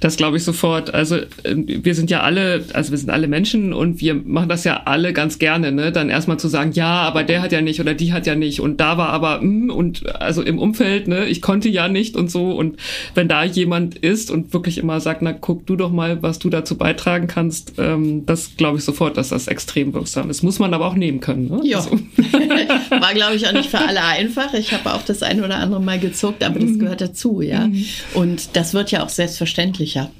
Das glaube ich sofort. Also äh, wir sind ja alle, also wir sind alle Menschen und wir machen das ja alle ganz gerne, ne? Dann erstmal zu sagen, ja, aber der hat ja nicht oder die hat ja nicht und da war aber mm, und also im Umfeld, ne, ich konnte ja nicht und so. Und wenn da jemand ist und wirklich immer sagt, na guck du doch mal, was du dazu beitragen kannst, ähm, das glaube ich sofort, dass das extrem wirksam ist. Muss man aber auch nehmen können. Ne? Ja. Also. *laughs* war, glaube ich, auch nicht für alle einfach. Ich habe auch das ein oder andere Mal gezuckt, aber das mhm. gehört dazu, ja. Mhm. Und das wird ja auch selbstverständlicher.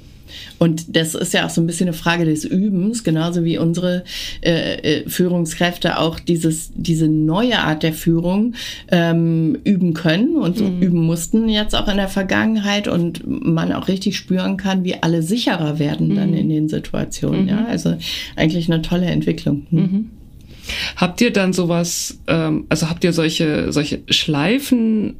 Und das ist ja auch so ein bisschen eine Frage des Übens, genauso wie unsere äh, äh, Führungskräfte auch dieses, diese neue Art der Führung ähm, üben können und mhm. üben mussten jetzt auch in der Vergangenheit und man auch richtig spüren kann, wie alle sicherer werden dann mhm. in den Situationen. Mhm. Ja, also eigentlich eine tolle Entwicklung. Hm. Mhm. Habt ihr dann sowas, ähm, also habt ihr solche, solche Schleifen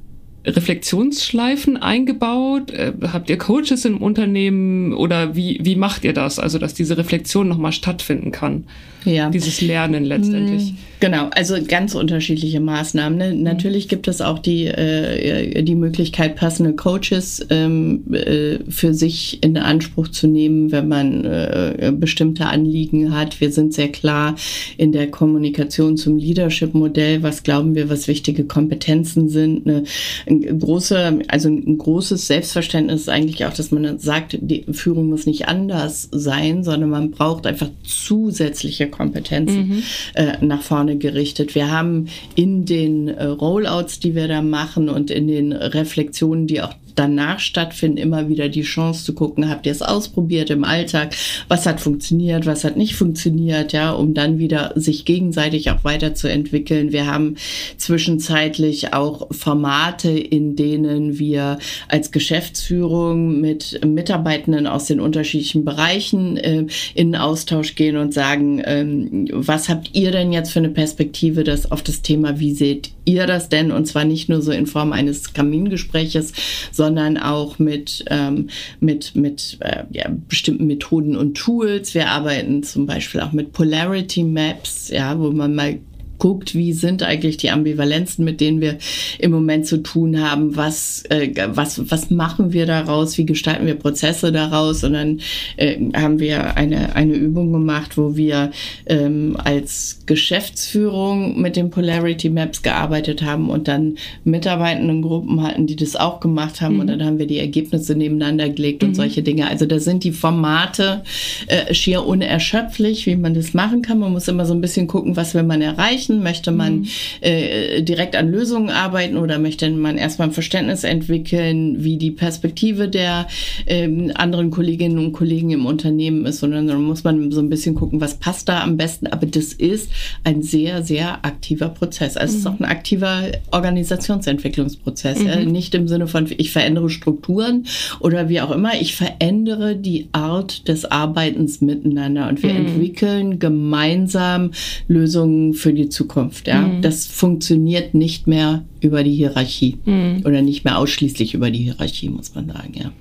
Reflexionsschleifen eingebaut? Äh, habt ihr Coaches im Unternehmen oder wie, wie macht ihr das? Also, dass diese Reflexion nochmal stattfinden kann. Ja. Dieses Lernen letztendlich. Hm, genau, also ganz unterschiedliche Maßnahmen. Ne? Mhm. Natürlich gibt es auch die, äh, die Möglichkeit, passende Coaches ähm, äh, für sich in Anspruch zu nehmen, wenn man äh, bestimmte Anliegen hat. Wir sind sehr klar in der Kommunikation zum Leadership-Modell. Was glauben wir, was wichtige Kompetenzen sind? Eine, ein große, also ein großes Selbstverständnis ist eigentlich auch, dass man sagt, die Führung muss nicht anders sein, sondern man braucht einfach zusätzliche Kompetenzen mhm. äh, nach vorne gerichtet. Wir haben in den äh, Rollouts, die wir da machen und in den Reflexionen, die auch danach stattfinden, immer wieder die Chance zu gucken, habt ihr es ausprobiert im Alltag? Was hat funktioniert? Was hat nicht funktioniert? Ja, um dann wieder sich gegenseitig auch weiterzuentwickeln. Wir haben zwischenzeitlich auch Formate, in denen wir als Geschäftsführung mit Mitarbeitenden aus den unterschiedlichen Bereichen äh, in Austausch gehen und sagen, ähm, was habt ihr denn jetzt für eine Perspektive das auf das Thema, wie seht ihr das denn? Und zwar nicht nur so in Form eines Kamingespräches, sondern auch mit, ähm, mit, mit äh, ja, bestimmten Methoden und Tools. Wir arbeiten zum Beispiel auch mit Polarity Maps, ja, wo man mal guckt, wie sind eigentlich die Ambivalenzen, mit denen wir im Moment zu tun haben, was, äh, was, was machen wir daraus, wie gestalten wir Prozesse daraus und dann äh, haben wir eine, eine Übung gemacht, wo wir ähm, als Geschäftsführung mit den Polarity Maps gearbeitet haben und dann mitarbeitenden Gruppen hatten, die das auch gemacht haben mhm. und dann haben wir die Ergebnisse nebeneinander gelegt mhm. und solche Dinge. Also da sind die Formate äh, schier unerschöpflich, wie man das machen kann. Man muss immer so ein bisschen gucken, was will man erreichen erreichen? Möchte man mhm. äh, direkt an Lösungen arbeiten oder möchte man erstmal ein Verständnis entwickeln, wie die Perspektive der ähm, anderen Kolleginnen und Kollegen im Unternehmen ist? Und dann muss man so ein bisschen gucken, was passt da am besten. Aber das ist ein sehr, sehr aktiver Prozess. Also mhm. es ist mhm. auch ein aktiver Organisationsentwicklungsprozess. Mhm. Ja? Nicht im Sinne von, ich verändere Strukturen oder wie auch immer. Ich verändere die Art des Arbeitens miteinander und wir mhm. entwickeln gemeinsam Lösungen für die Zukunft. Zukunft. Ja? Mhm. Das funktioniert nicht mehr über die Hierarchie mhm. oder nicht mehr ausschließlich über die Hierarchie, muss man sagen. Ja.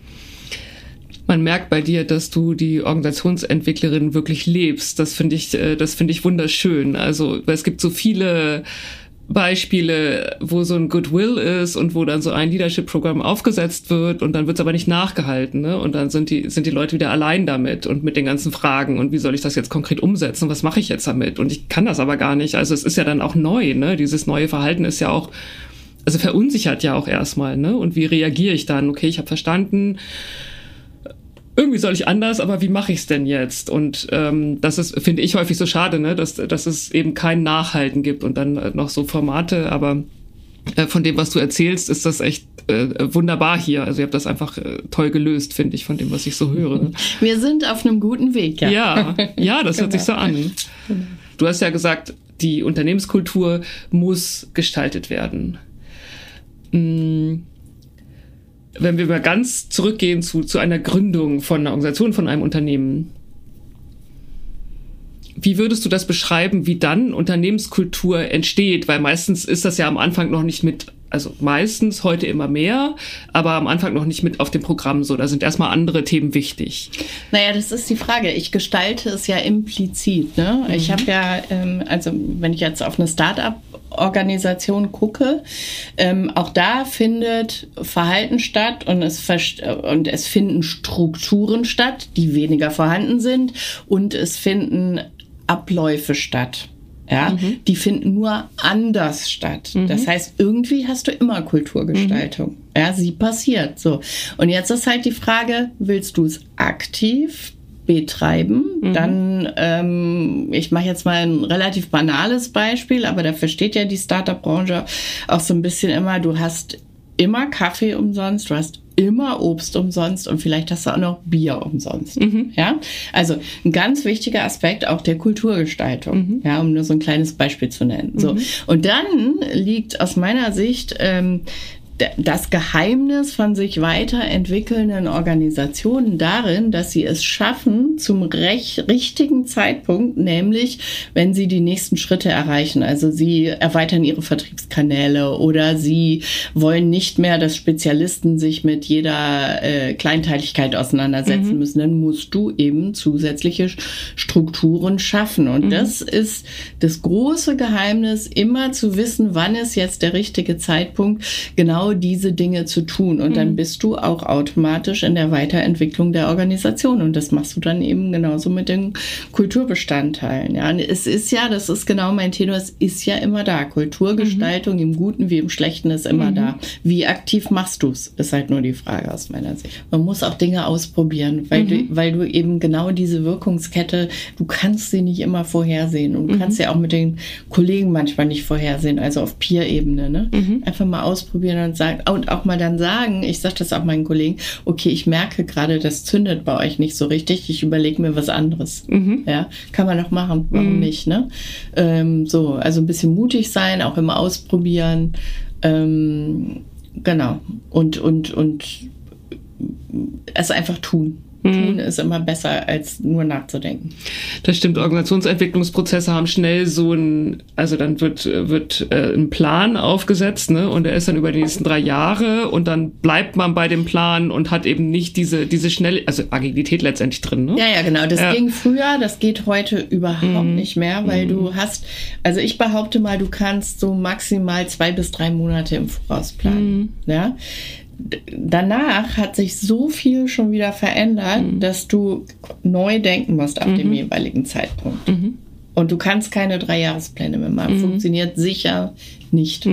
Man merkt bei dir, dass du die Organisationsentwicklerin wirklich lebst. Das finde ich, äh, das finde ich wunderschön. Also es gibt so viele Beispiele, wo so ein Goodwill ist und wo dann so ein Leadership-Programm aufgesetzt wird und dann wird es aber nicht nachgehalten. Ne? Und dann sind die, sind die Leute wieder allein damit und mit den ganzen Fragen und wie soll ich das jetzt konkret umsetzen? Was mache ich jetzt damit? Und ich kann das aber gar nicht. Also es ist ja dann auch neu, ne? Dieses neue Verhalten ist ja auch, also verunsichert ja auch erstmal, ne? Und wie reagiere ich dann? Okay, ich habe verstanden, irgendwie soll ich anders, aber wie mache ich es denn jetzt? Und ähm, das ist, finde ich, häufig so schade, ne? dass, dass es eben kein Nachhalten gibt und dann äh, noch so Formate, aber äh, von dem, was du erzählst, ist das echt äh, wunderbar hier. Also ihr habt das einfach äh, toll gelöst, finde ich, von dem, was ich so höre. *laughs* Wir sind auf einem guten Weg, ja. Ja, *laughs* ja das hört sich so an. Du hast ja gesagt, die Unternehmenskultur muss gestaltet werden. Hm wenn wir mal ganz zurückgehen zu, zu einer Gründung von einer Organisation, von einem Unternehmen, wie würdest du das beschreiben, wie dann Unternehmenskultur entsteht? Weil meistens ist das ja am Anfang noch nicht mit also meistens heute immer mehr, aber am Anfang noch nicht mit auf dem Programm so. Da sind erstmal andere Themen wichtig. Naja, das ist die Frage. Ich gestalte es ja implizit. Ne? Mhm. Ich habe ja, ähm, also wenn ich jetzt auf eine Start-up-Organisation gucke, ähm, auch da findet Verhalten statt und es, und es finden Strukturen statt, die weniger vorhanden sind und es finden Abläufe statt. Ja, mhm. die finden nur anders statt. Mhm. Das heißt, irgendwie hast du immer Kulturgestaltung. Mhm. Ja, sie passiert so. Und jetzt ist halt die Frage, willst du es aktiv betreiben, mhm. dann, ähm, ich mache jetzt mal ein relativ banales Beispiel, aber da versteht ja die Startup-Branche auch so ein bisschen immer, du hast immer Kaffee umsonst, du hast immer Obst umsonst und vielleicht hast du auch noch Bier umsonst. Mhm. Ja, also ein ganz wichtiger Aspekt auch der Kulturgestaltung. Mhm. Ja, um nur so ein kleines Beispiel zu nennen. So mhm. und dann liegt aus meiner Sicht ähm, das Geheimnis von sich weiterentwickelnden Organisationen darin, dass sie es schaffen, zum recht, richtigen Zeitpunkt, nämlich wenn sie die nächsten Schritte erreichen. Also sie erweitern ihre Vertriebskanäle oder sie wollen nicht mehr, dass Spezialisten sich mit jeder äh, Kleinteiligkeit auseinandersetzen mhm. müssen. Dann musst du eben zusätzliche Strukturen schaffen. Und mhm. das ist das große Geheimnis, immer zu wissen, wann ist jetzt der richtige Zeitpunkt, genau genau diese Dinge zu tun. Und mhm. dann bist du auch automatisch in der Weiterentwicklung der Organisation. Und das machst du dann eben genauso mit den Kulturbestandteilen. Ja, und es ist ja, das ist genau mein Thema, es ist ja immer da. Kulturgestaltung mhm. im Guten wie im Schlechten ist immer mhm. da. Wie aktiv machst du es? Ist halt nur die Frage aus meiner Sicht. Man muss auch Dinge ausprobieren, weil, du, mhm. weil du eben genau diese Wirkungskette, du kannst sie nicht immer vorhersehen. Und du mhm. kannst ja auch mit den Kollegen manchmal nicht vorhersehen, also auf Peer-Ebene. Ne? Mhm. Einfach mal ausprobieren und sagen, und auch mal dann sagen, ich sage das auch meinen Kollegen, okay, ich merke gerade, das zündet bei euch nicht so richtig, ich überlege mir was anderes. Mhm. Ja, kann man noch machen, warum mhm. nicht, ne? Ähm, so, also ein bisschen mutig sein, auch immer ausprobieren. Ähm, genau. Und, und, und es einfach tun. Tun mhm. ist immer besser, als nur nachzudenken. Das stimmt. Organisationsentwicklungsprozesse haben schnell so ein, also dann wird, wird äh, ein Plan aufgesetzt, ne? Und er ist dann über die nächsten drei Jahre und dann bleibt man bei dem Plan und hat eben nicht diese, diese schnelle, also Agilität letztendlich drin, ne? Ja, ja, genau. Das ja. ging früher, das geht heute überhaupt mhm. nicht mehr, weil mhm. du hast, also ich behaupte mal, du kannst so maximal zwei bis drei Monate im Voraus planen. Mhm. Ja danach hat sich so viel schon wieder verändert, mhm. dass du neu denken musst ab mhm. dem jeweiligen Zeitpunkt. Mhm. Und du kannst keine Dreijahrespläne mehr machen. Mhm. Funktioniert sicher nicht.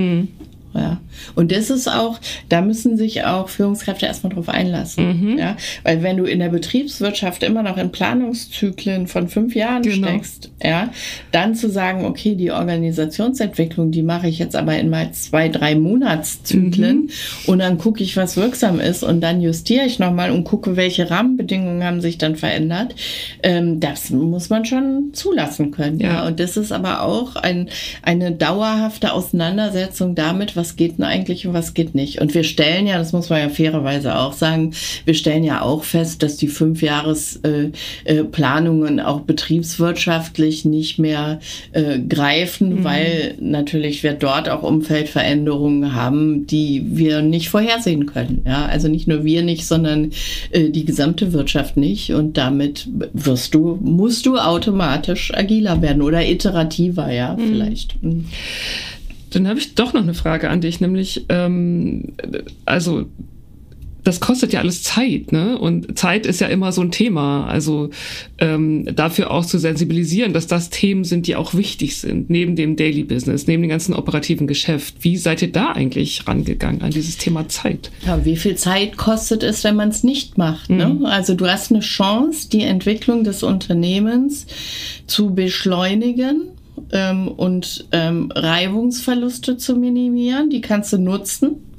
Ja. Und das ist auch, da müssen sich auch Führungskräfte erstmal drauf einlassen. Mhm. Ja. Weil wenn du in der Betriebswirtschaft immer noch in Planungszyklen von fünf Jahren genau. steckst, ja, dann zu sagen, okay, die Organisationsentwicklung, die mache ich jetzt aber in mal zwei, drei Monatszyklen mhm. und dann gucke ich, was wirksam ist und dann justiere ich nochmal und gucke, welche Rahmenbedingungen haben sich dann verändert. Ähm, das muss man schon zulassen können. Ja. ja. Und das ist aber auch ein, eine dauerhafte Auseinandersetzung damit, was was geht denn eigentlich und was geht nicht. Und wir stellen ja, das muss man ja fairerweise auch sagen, wir stellen ja auch fest, dass die Fünfjahresplanungen äh, äh, auch betriebswirtschaftlich nicht mehr äh, greifen, mhm. weil natürlich wir dort auch Umfeldveränderungen haben, die wir nicht vorhersehen können. Ja, also nicht nur wir nicht, sondern äh, die gesamte Wirtschaft nicht. Und damit wirst du, musst du automatisch agiler werden oder iterativer, ja, mhm. vielleicht. Mhm. Dann habe ich doch noch eine Frage an dich, nämlich, ähm, also das kostet ja alles Zeit, ne? Und Zeit ist ja immer so ein Thema. Also ähm, dafür auch zu sensibilisieren, dass das Themen sind, die auch wichtig sind, neben dem Daily Business, neben dem ganzen operativen Geschäft. Wie seid ihr da eigentlich rangegangen an dieses Thema Zeit? Ja, wie viel Zeit kostet es, wenn man es nicht macht? Ne? Mhm. Also du hast eine Chance, die Entwicklung des Unternehmens zu beschleunigen ähm, und ähm, Reibungsverluste zu minimieren. Die kannst du nutzen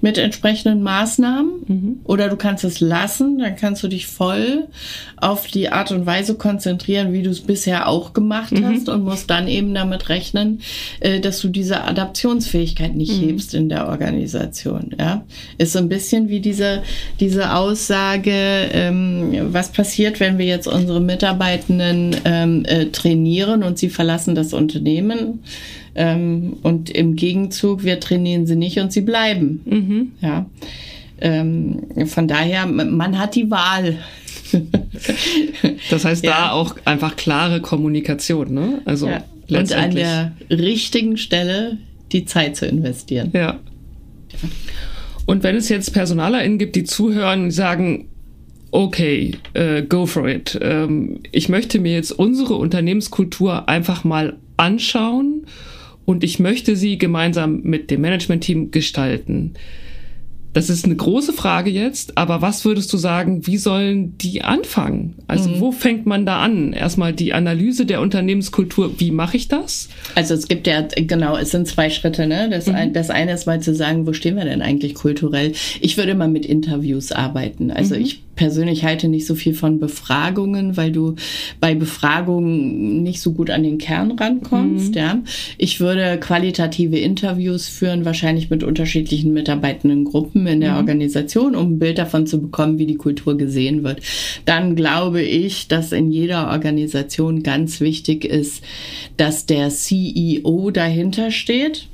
mit entsprechenden Maßnahmen mhm. oder du kannst es lassen, dann kannst du dich voll auf die Art und Weise konzentrieren, wie du es bisher auch gemacht mhm. hast und musst dann eben damit rechnen, äh, dass du diese Adaptionsfähigkeit nicht mhm. hebst in der Organisation. Ja, ist so ein bisschen wie diese diese Aussage, ähm, was passiert, wenn wir jetzt unsere Mitarbeitenden ähm, äh, trainieren und sie verlassen das Unternehmen Ähm, und im Gegenzug, wir trainieren sie nicht und sie bleiben. Mhm. Ja. Ähm, von daher, man hat die Wahl. *laughs* Das heißt, Ja. da auch einfach klare Kommunikation, ne? Also Ja. Und an der richtigen Stelle die Zeit zu investieren. Ja. Und wenn es jetzt PersonalerInnen gibt, die zuhören und sagen, okay, äh, go for it. Ähm, ich möchte mir jetzt unsere Unternehmenskultur einfach mal anschauen und ich möchte sie gemeinsam mit dem Managementteam gestalten. Das ist eine große Frage jetzt, aber was würdest du sagen, wie sollen die anfangen? Also wo fängt man da an? Erstmal die Analyse der Unternehmenskultur, wie mache ich das? Also es gibt ja, genau, es sind zwei Schritte. Ne? Das, ein, das eine ist mal zu sagen, wo stehen wir denn eigentlich kulturell? Ich würde mal mit Interviews arbeiten. Also ich persönlich halte nicht so viel von Befragungen, weil du bei Befragungen nicht so gut an den Kern rankommst. Ja? Ich würde qualitative Interviews führen, wahrscheinlich mit unterschiedlichen mitarbeitenden Gruppen in der Organisation, um ein Bild davon zu bekommen, wie die Kultur gesehen wird. Dann glaube ich, dass in jeder Organisation ganz wichtig ist, dass der CEO dahinter steht.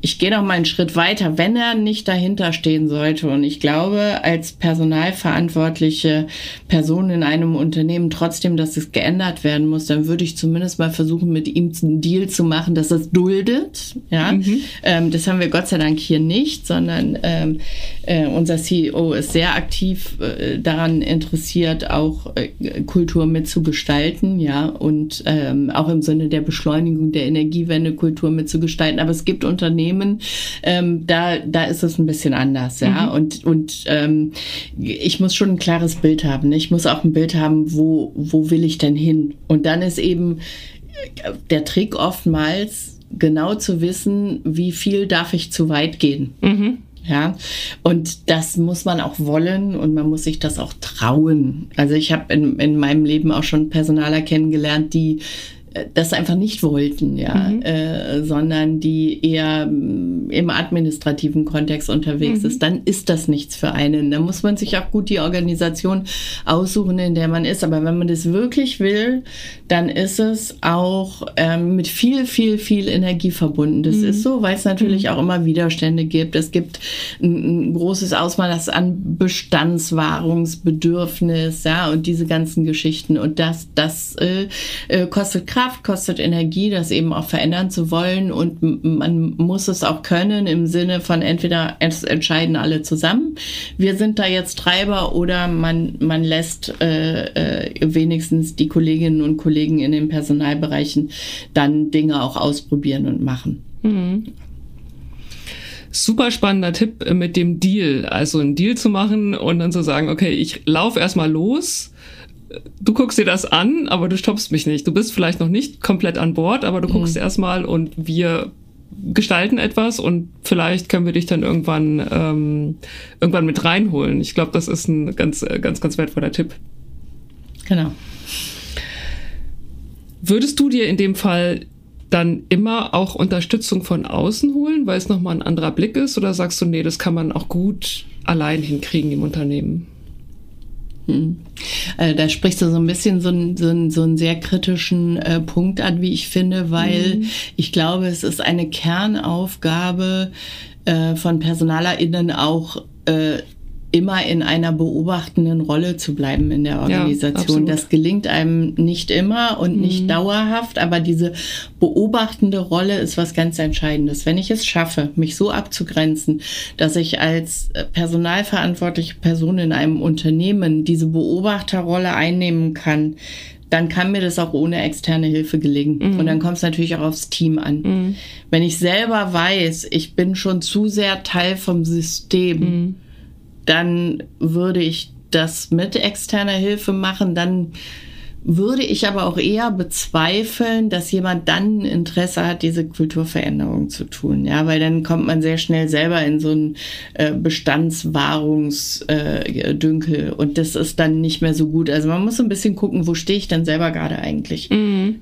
Ich gehe noch mal einen Schritt weiter, wenn er nicht dahinter stehen sollte. Und ich glaube, als personalverantwortliche Person in einem Unternehmen trotzdem, dass es geändert werden muss, dann würde ich zumindest mal versuchen, mit ihm einen Deal zu machen, dass es duldet. Ja, ähm, das haben wir Gott sei Dank hier nicht, sondern ähm, äh, unser CEO ist sehr aktiv äh, daran interessiert, auch äh, Kultur mitzugestalten, ja, und ähm, auch im Sinne der Beschleunigung der Energiewende Kultur mitzugestalten. Aber es gibt Unternehmen, ähm, da, da ist es ein bisschen anders, ja. Und, und ähm, ich muss schon ein klares Bild haben. Ne? Ich muss auch ein Bild haben, wo, wo will ich denn hin? Und dann ist eben äh, der Trick oftmals genau zu wissen, wie viel darf ich zu weit gehen. Ja, und das muss man auch wollen und man muss sich das auch trauen. Also ich habe in, in meinem Leben auch schon Personaler kennengelernt, die das einfach nicht wollten, ja, äh, sondern die eher mm, im administrativen Kontext unterwegs ist, dann ist das nichts für einen. Da muss man sich auch gut die Organisation aussuchen, in der man ist. Aber wenn man das wirklich will, dann ist es auch ähm, mit viel, viel, viel Energie verbunden. Das ist so, weil es natürlich auch immer Widerstände gibt. Es gibt ein, ein großes Ausmaß an Bestandswahrungsbedürfnis, ja, und diese ganzen Geschichten. Und das, das äh, äh, kostet Kraft, kostet Energie, das eben auch verändern zu wollen. Und man muss es auch können im Sinne von entweder es entscheiden alle zusammen, wir sind da jetzt Treiber, oder man, man lässt äh, äh, wenigstens die Kolleginnen und Kollegen in den Personalbereichen dann Dinge auch ausprobieren und machen. Super spannender Tipp äh, mit dem Deal. Also einen Deal zu machen und dann zu sagen, okay, ich laufe erstmal los. Du guckst dir das an, aber du stoppst mich nicht. Du bist vielleicht noch nicht komplett an Bord, aber du guckst erstmal und wir gestalten etwas und vielleicht können wir dich dann irgendwann ähm, irgendwann mit reinholen. Ich glaube, das ist ein ganz äh, ganz ganz wertvoller Tipp. Genau. Würdest du dir in dem Fall dann immer auch Unterstützung von außen holen, weil es nochmal ein anderer Blick ist? Oder sagst du, nee, das kann man auch gut allein hinkriegen im Unternehmen? Äh, da sprichst du so ein bisschen so, einen- so, einen- so einen sehr kritischen äh, Punkt an, wie ich finde, weil ich glaube, es ist eine Kernaufgabe äh, von PersonalerInnen auch äh, immer in einer beobachtenden Rolle zu bleiben in der Organisation. absolut. das gelingt einem nicht immer und nicht dauerhaft, aber diese beobachtende Rolle ist was ganz Entscheidendes. Wenn ich es schaffe, mich so abzugrenzen, dass ich als äh, personalverantwortliche Person in einem Unternehmen diese Beobachterrolle einnehmen kann, dann kann mir das auch ohne externe Hilfe gelingen. Und dann kommt es natürlich auch aufs Team an. Wenn ich selber weiß, ich bin schon zu sehr Teil vom System, dann würde ich das mit externer Hilfe machen. Dann würde ich aber auch eher bezweifeln, dass jemand dann Interesse hat, diese Kulturveränderung zu tun. Ja, weil dann kommt man sehr schnell selber in so einen äh, Bestandswahrungsdünkel äh, und das ist dann nicht mehr so gut. Also man muss so ein bisschen gucken, wo stehe ich denn selber gerade eigentlich?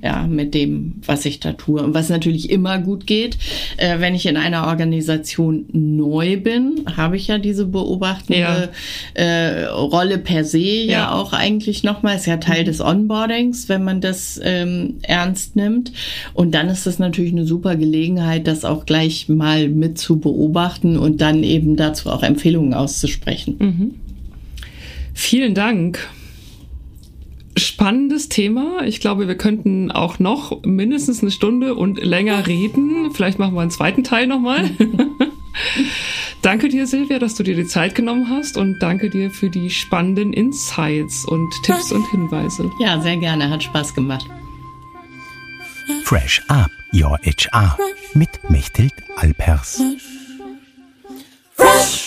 Ja, mit dem, was ich da tue. Und was natürlich immer gut geht, äh, wenn ich in einer Organisation neu bin, habe ich ja diese beobachtende Ja. Rolle per se ja, Ja. auch eigentlich nochmal, ist ja Teil des Onboardings Onboardings, wenn man das ähm, ernst nimmt. Und dann ist das natürlich eine super Gelegenheit, das auch gleich mal mit zu beobachten und dann eben dazu auch Empfehlungen auszusprechen. Mhm. Vielen Dank. Spannendes Thema. Ich glaube, wir könnten auch noch mindestens eine Stunde und länger reden. Vielleicht machen wir einen zweiten Teil nochmal. *laughs* *laughs* danke dir, Silvia, dass du dir die Zeit genommen hast und danke dir für die spannenden Insights und Tipps und Hinweise. Ja, sehr gerne. Hat Spaß gemacht. Fresh Up Your HR mit Mechthild Alpers. Fresh.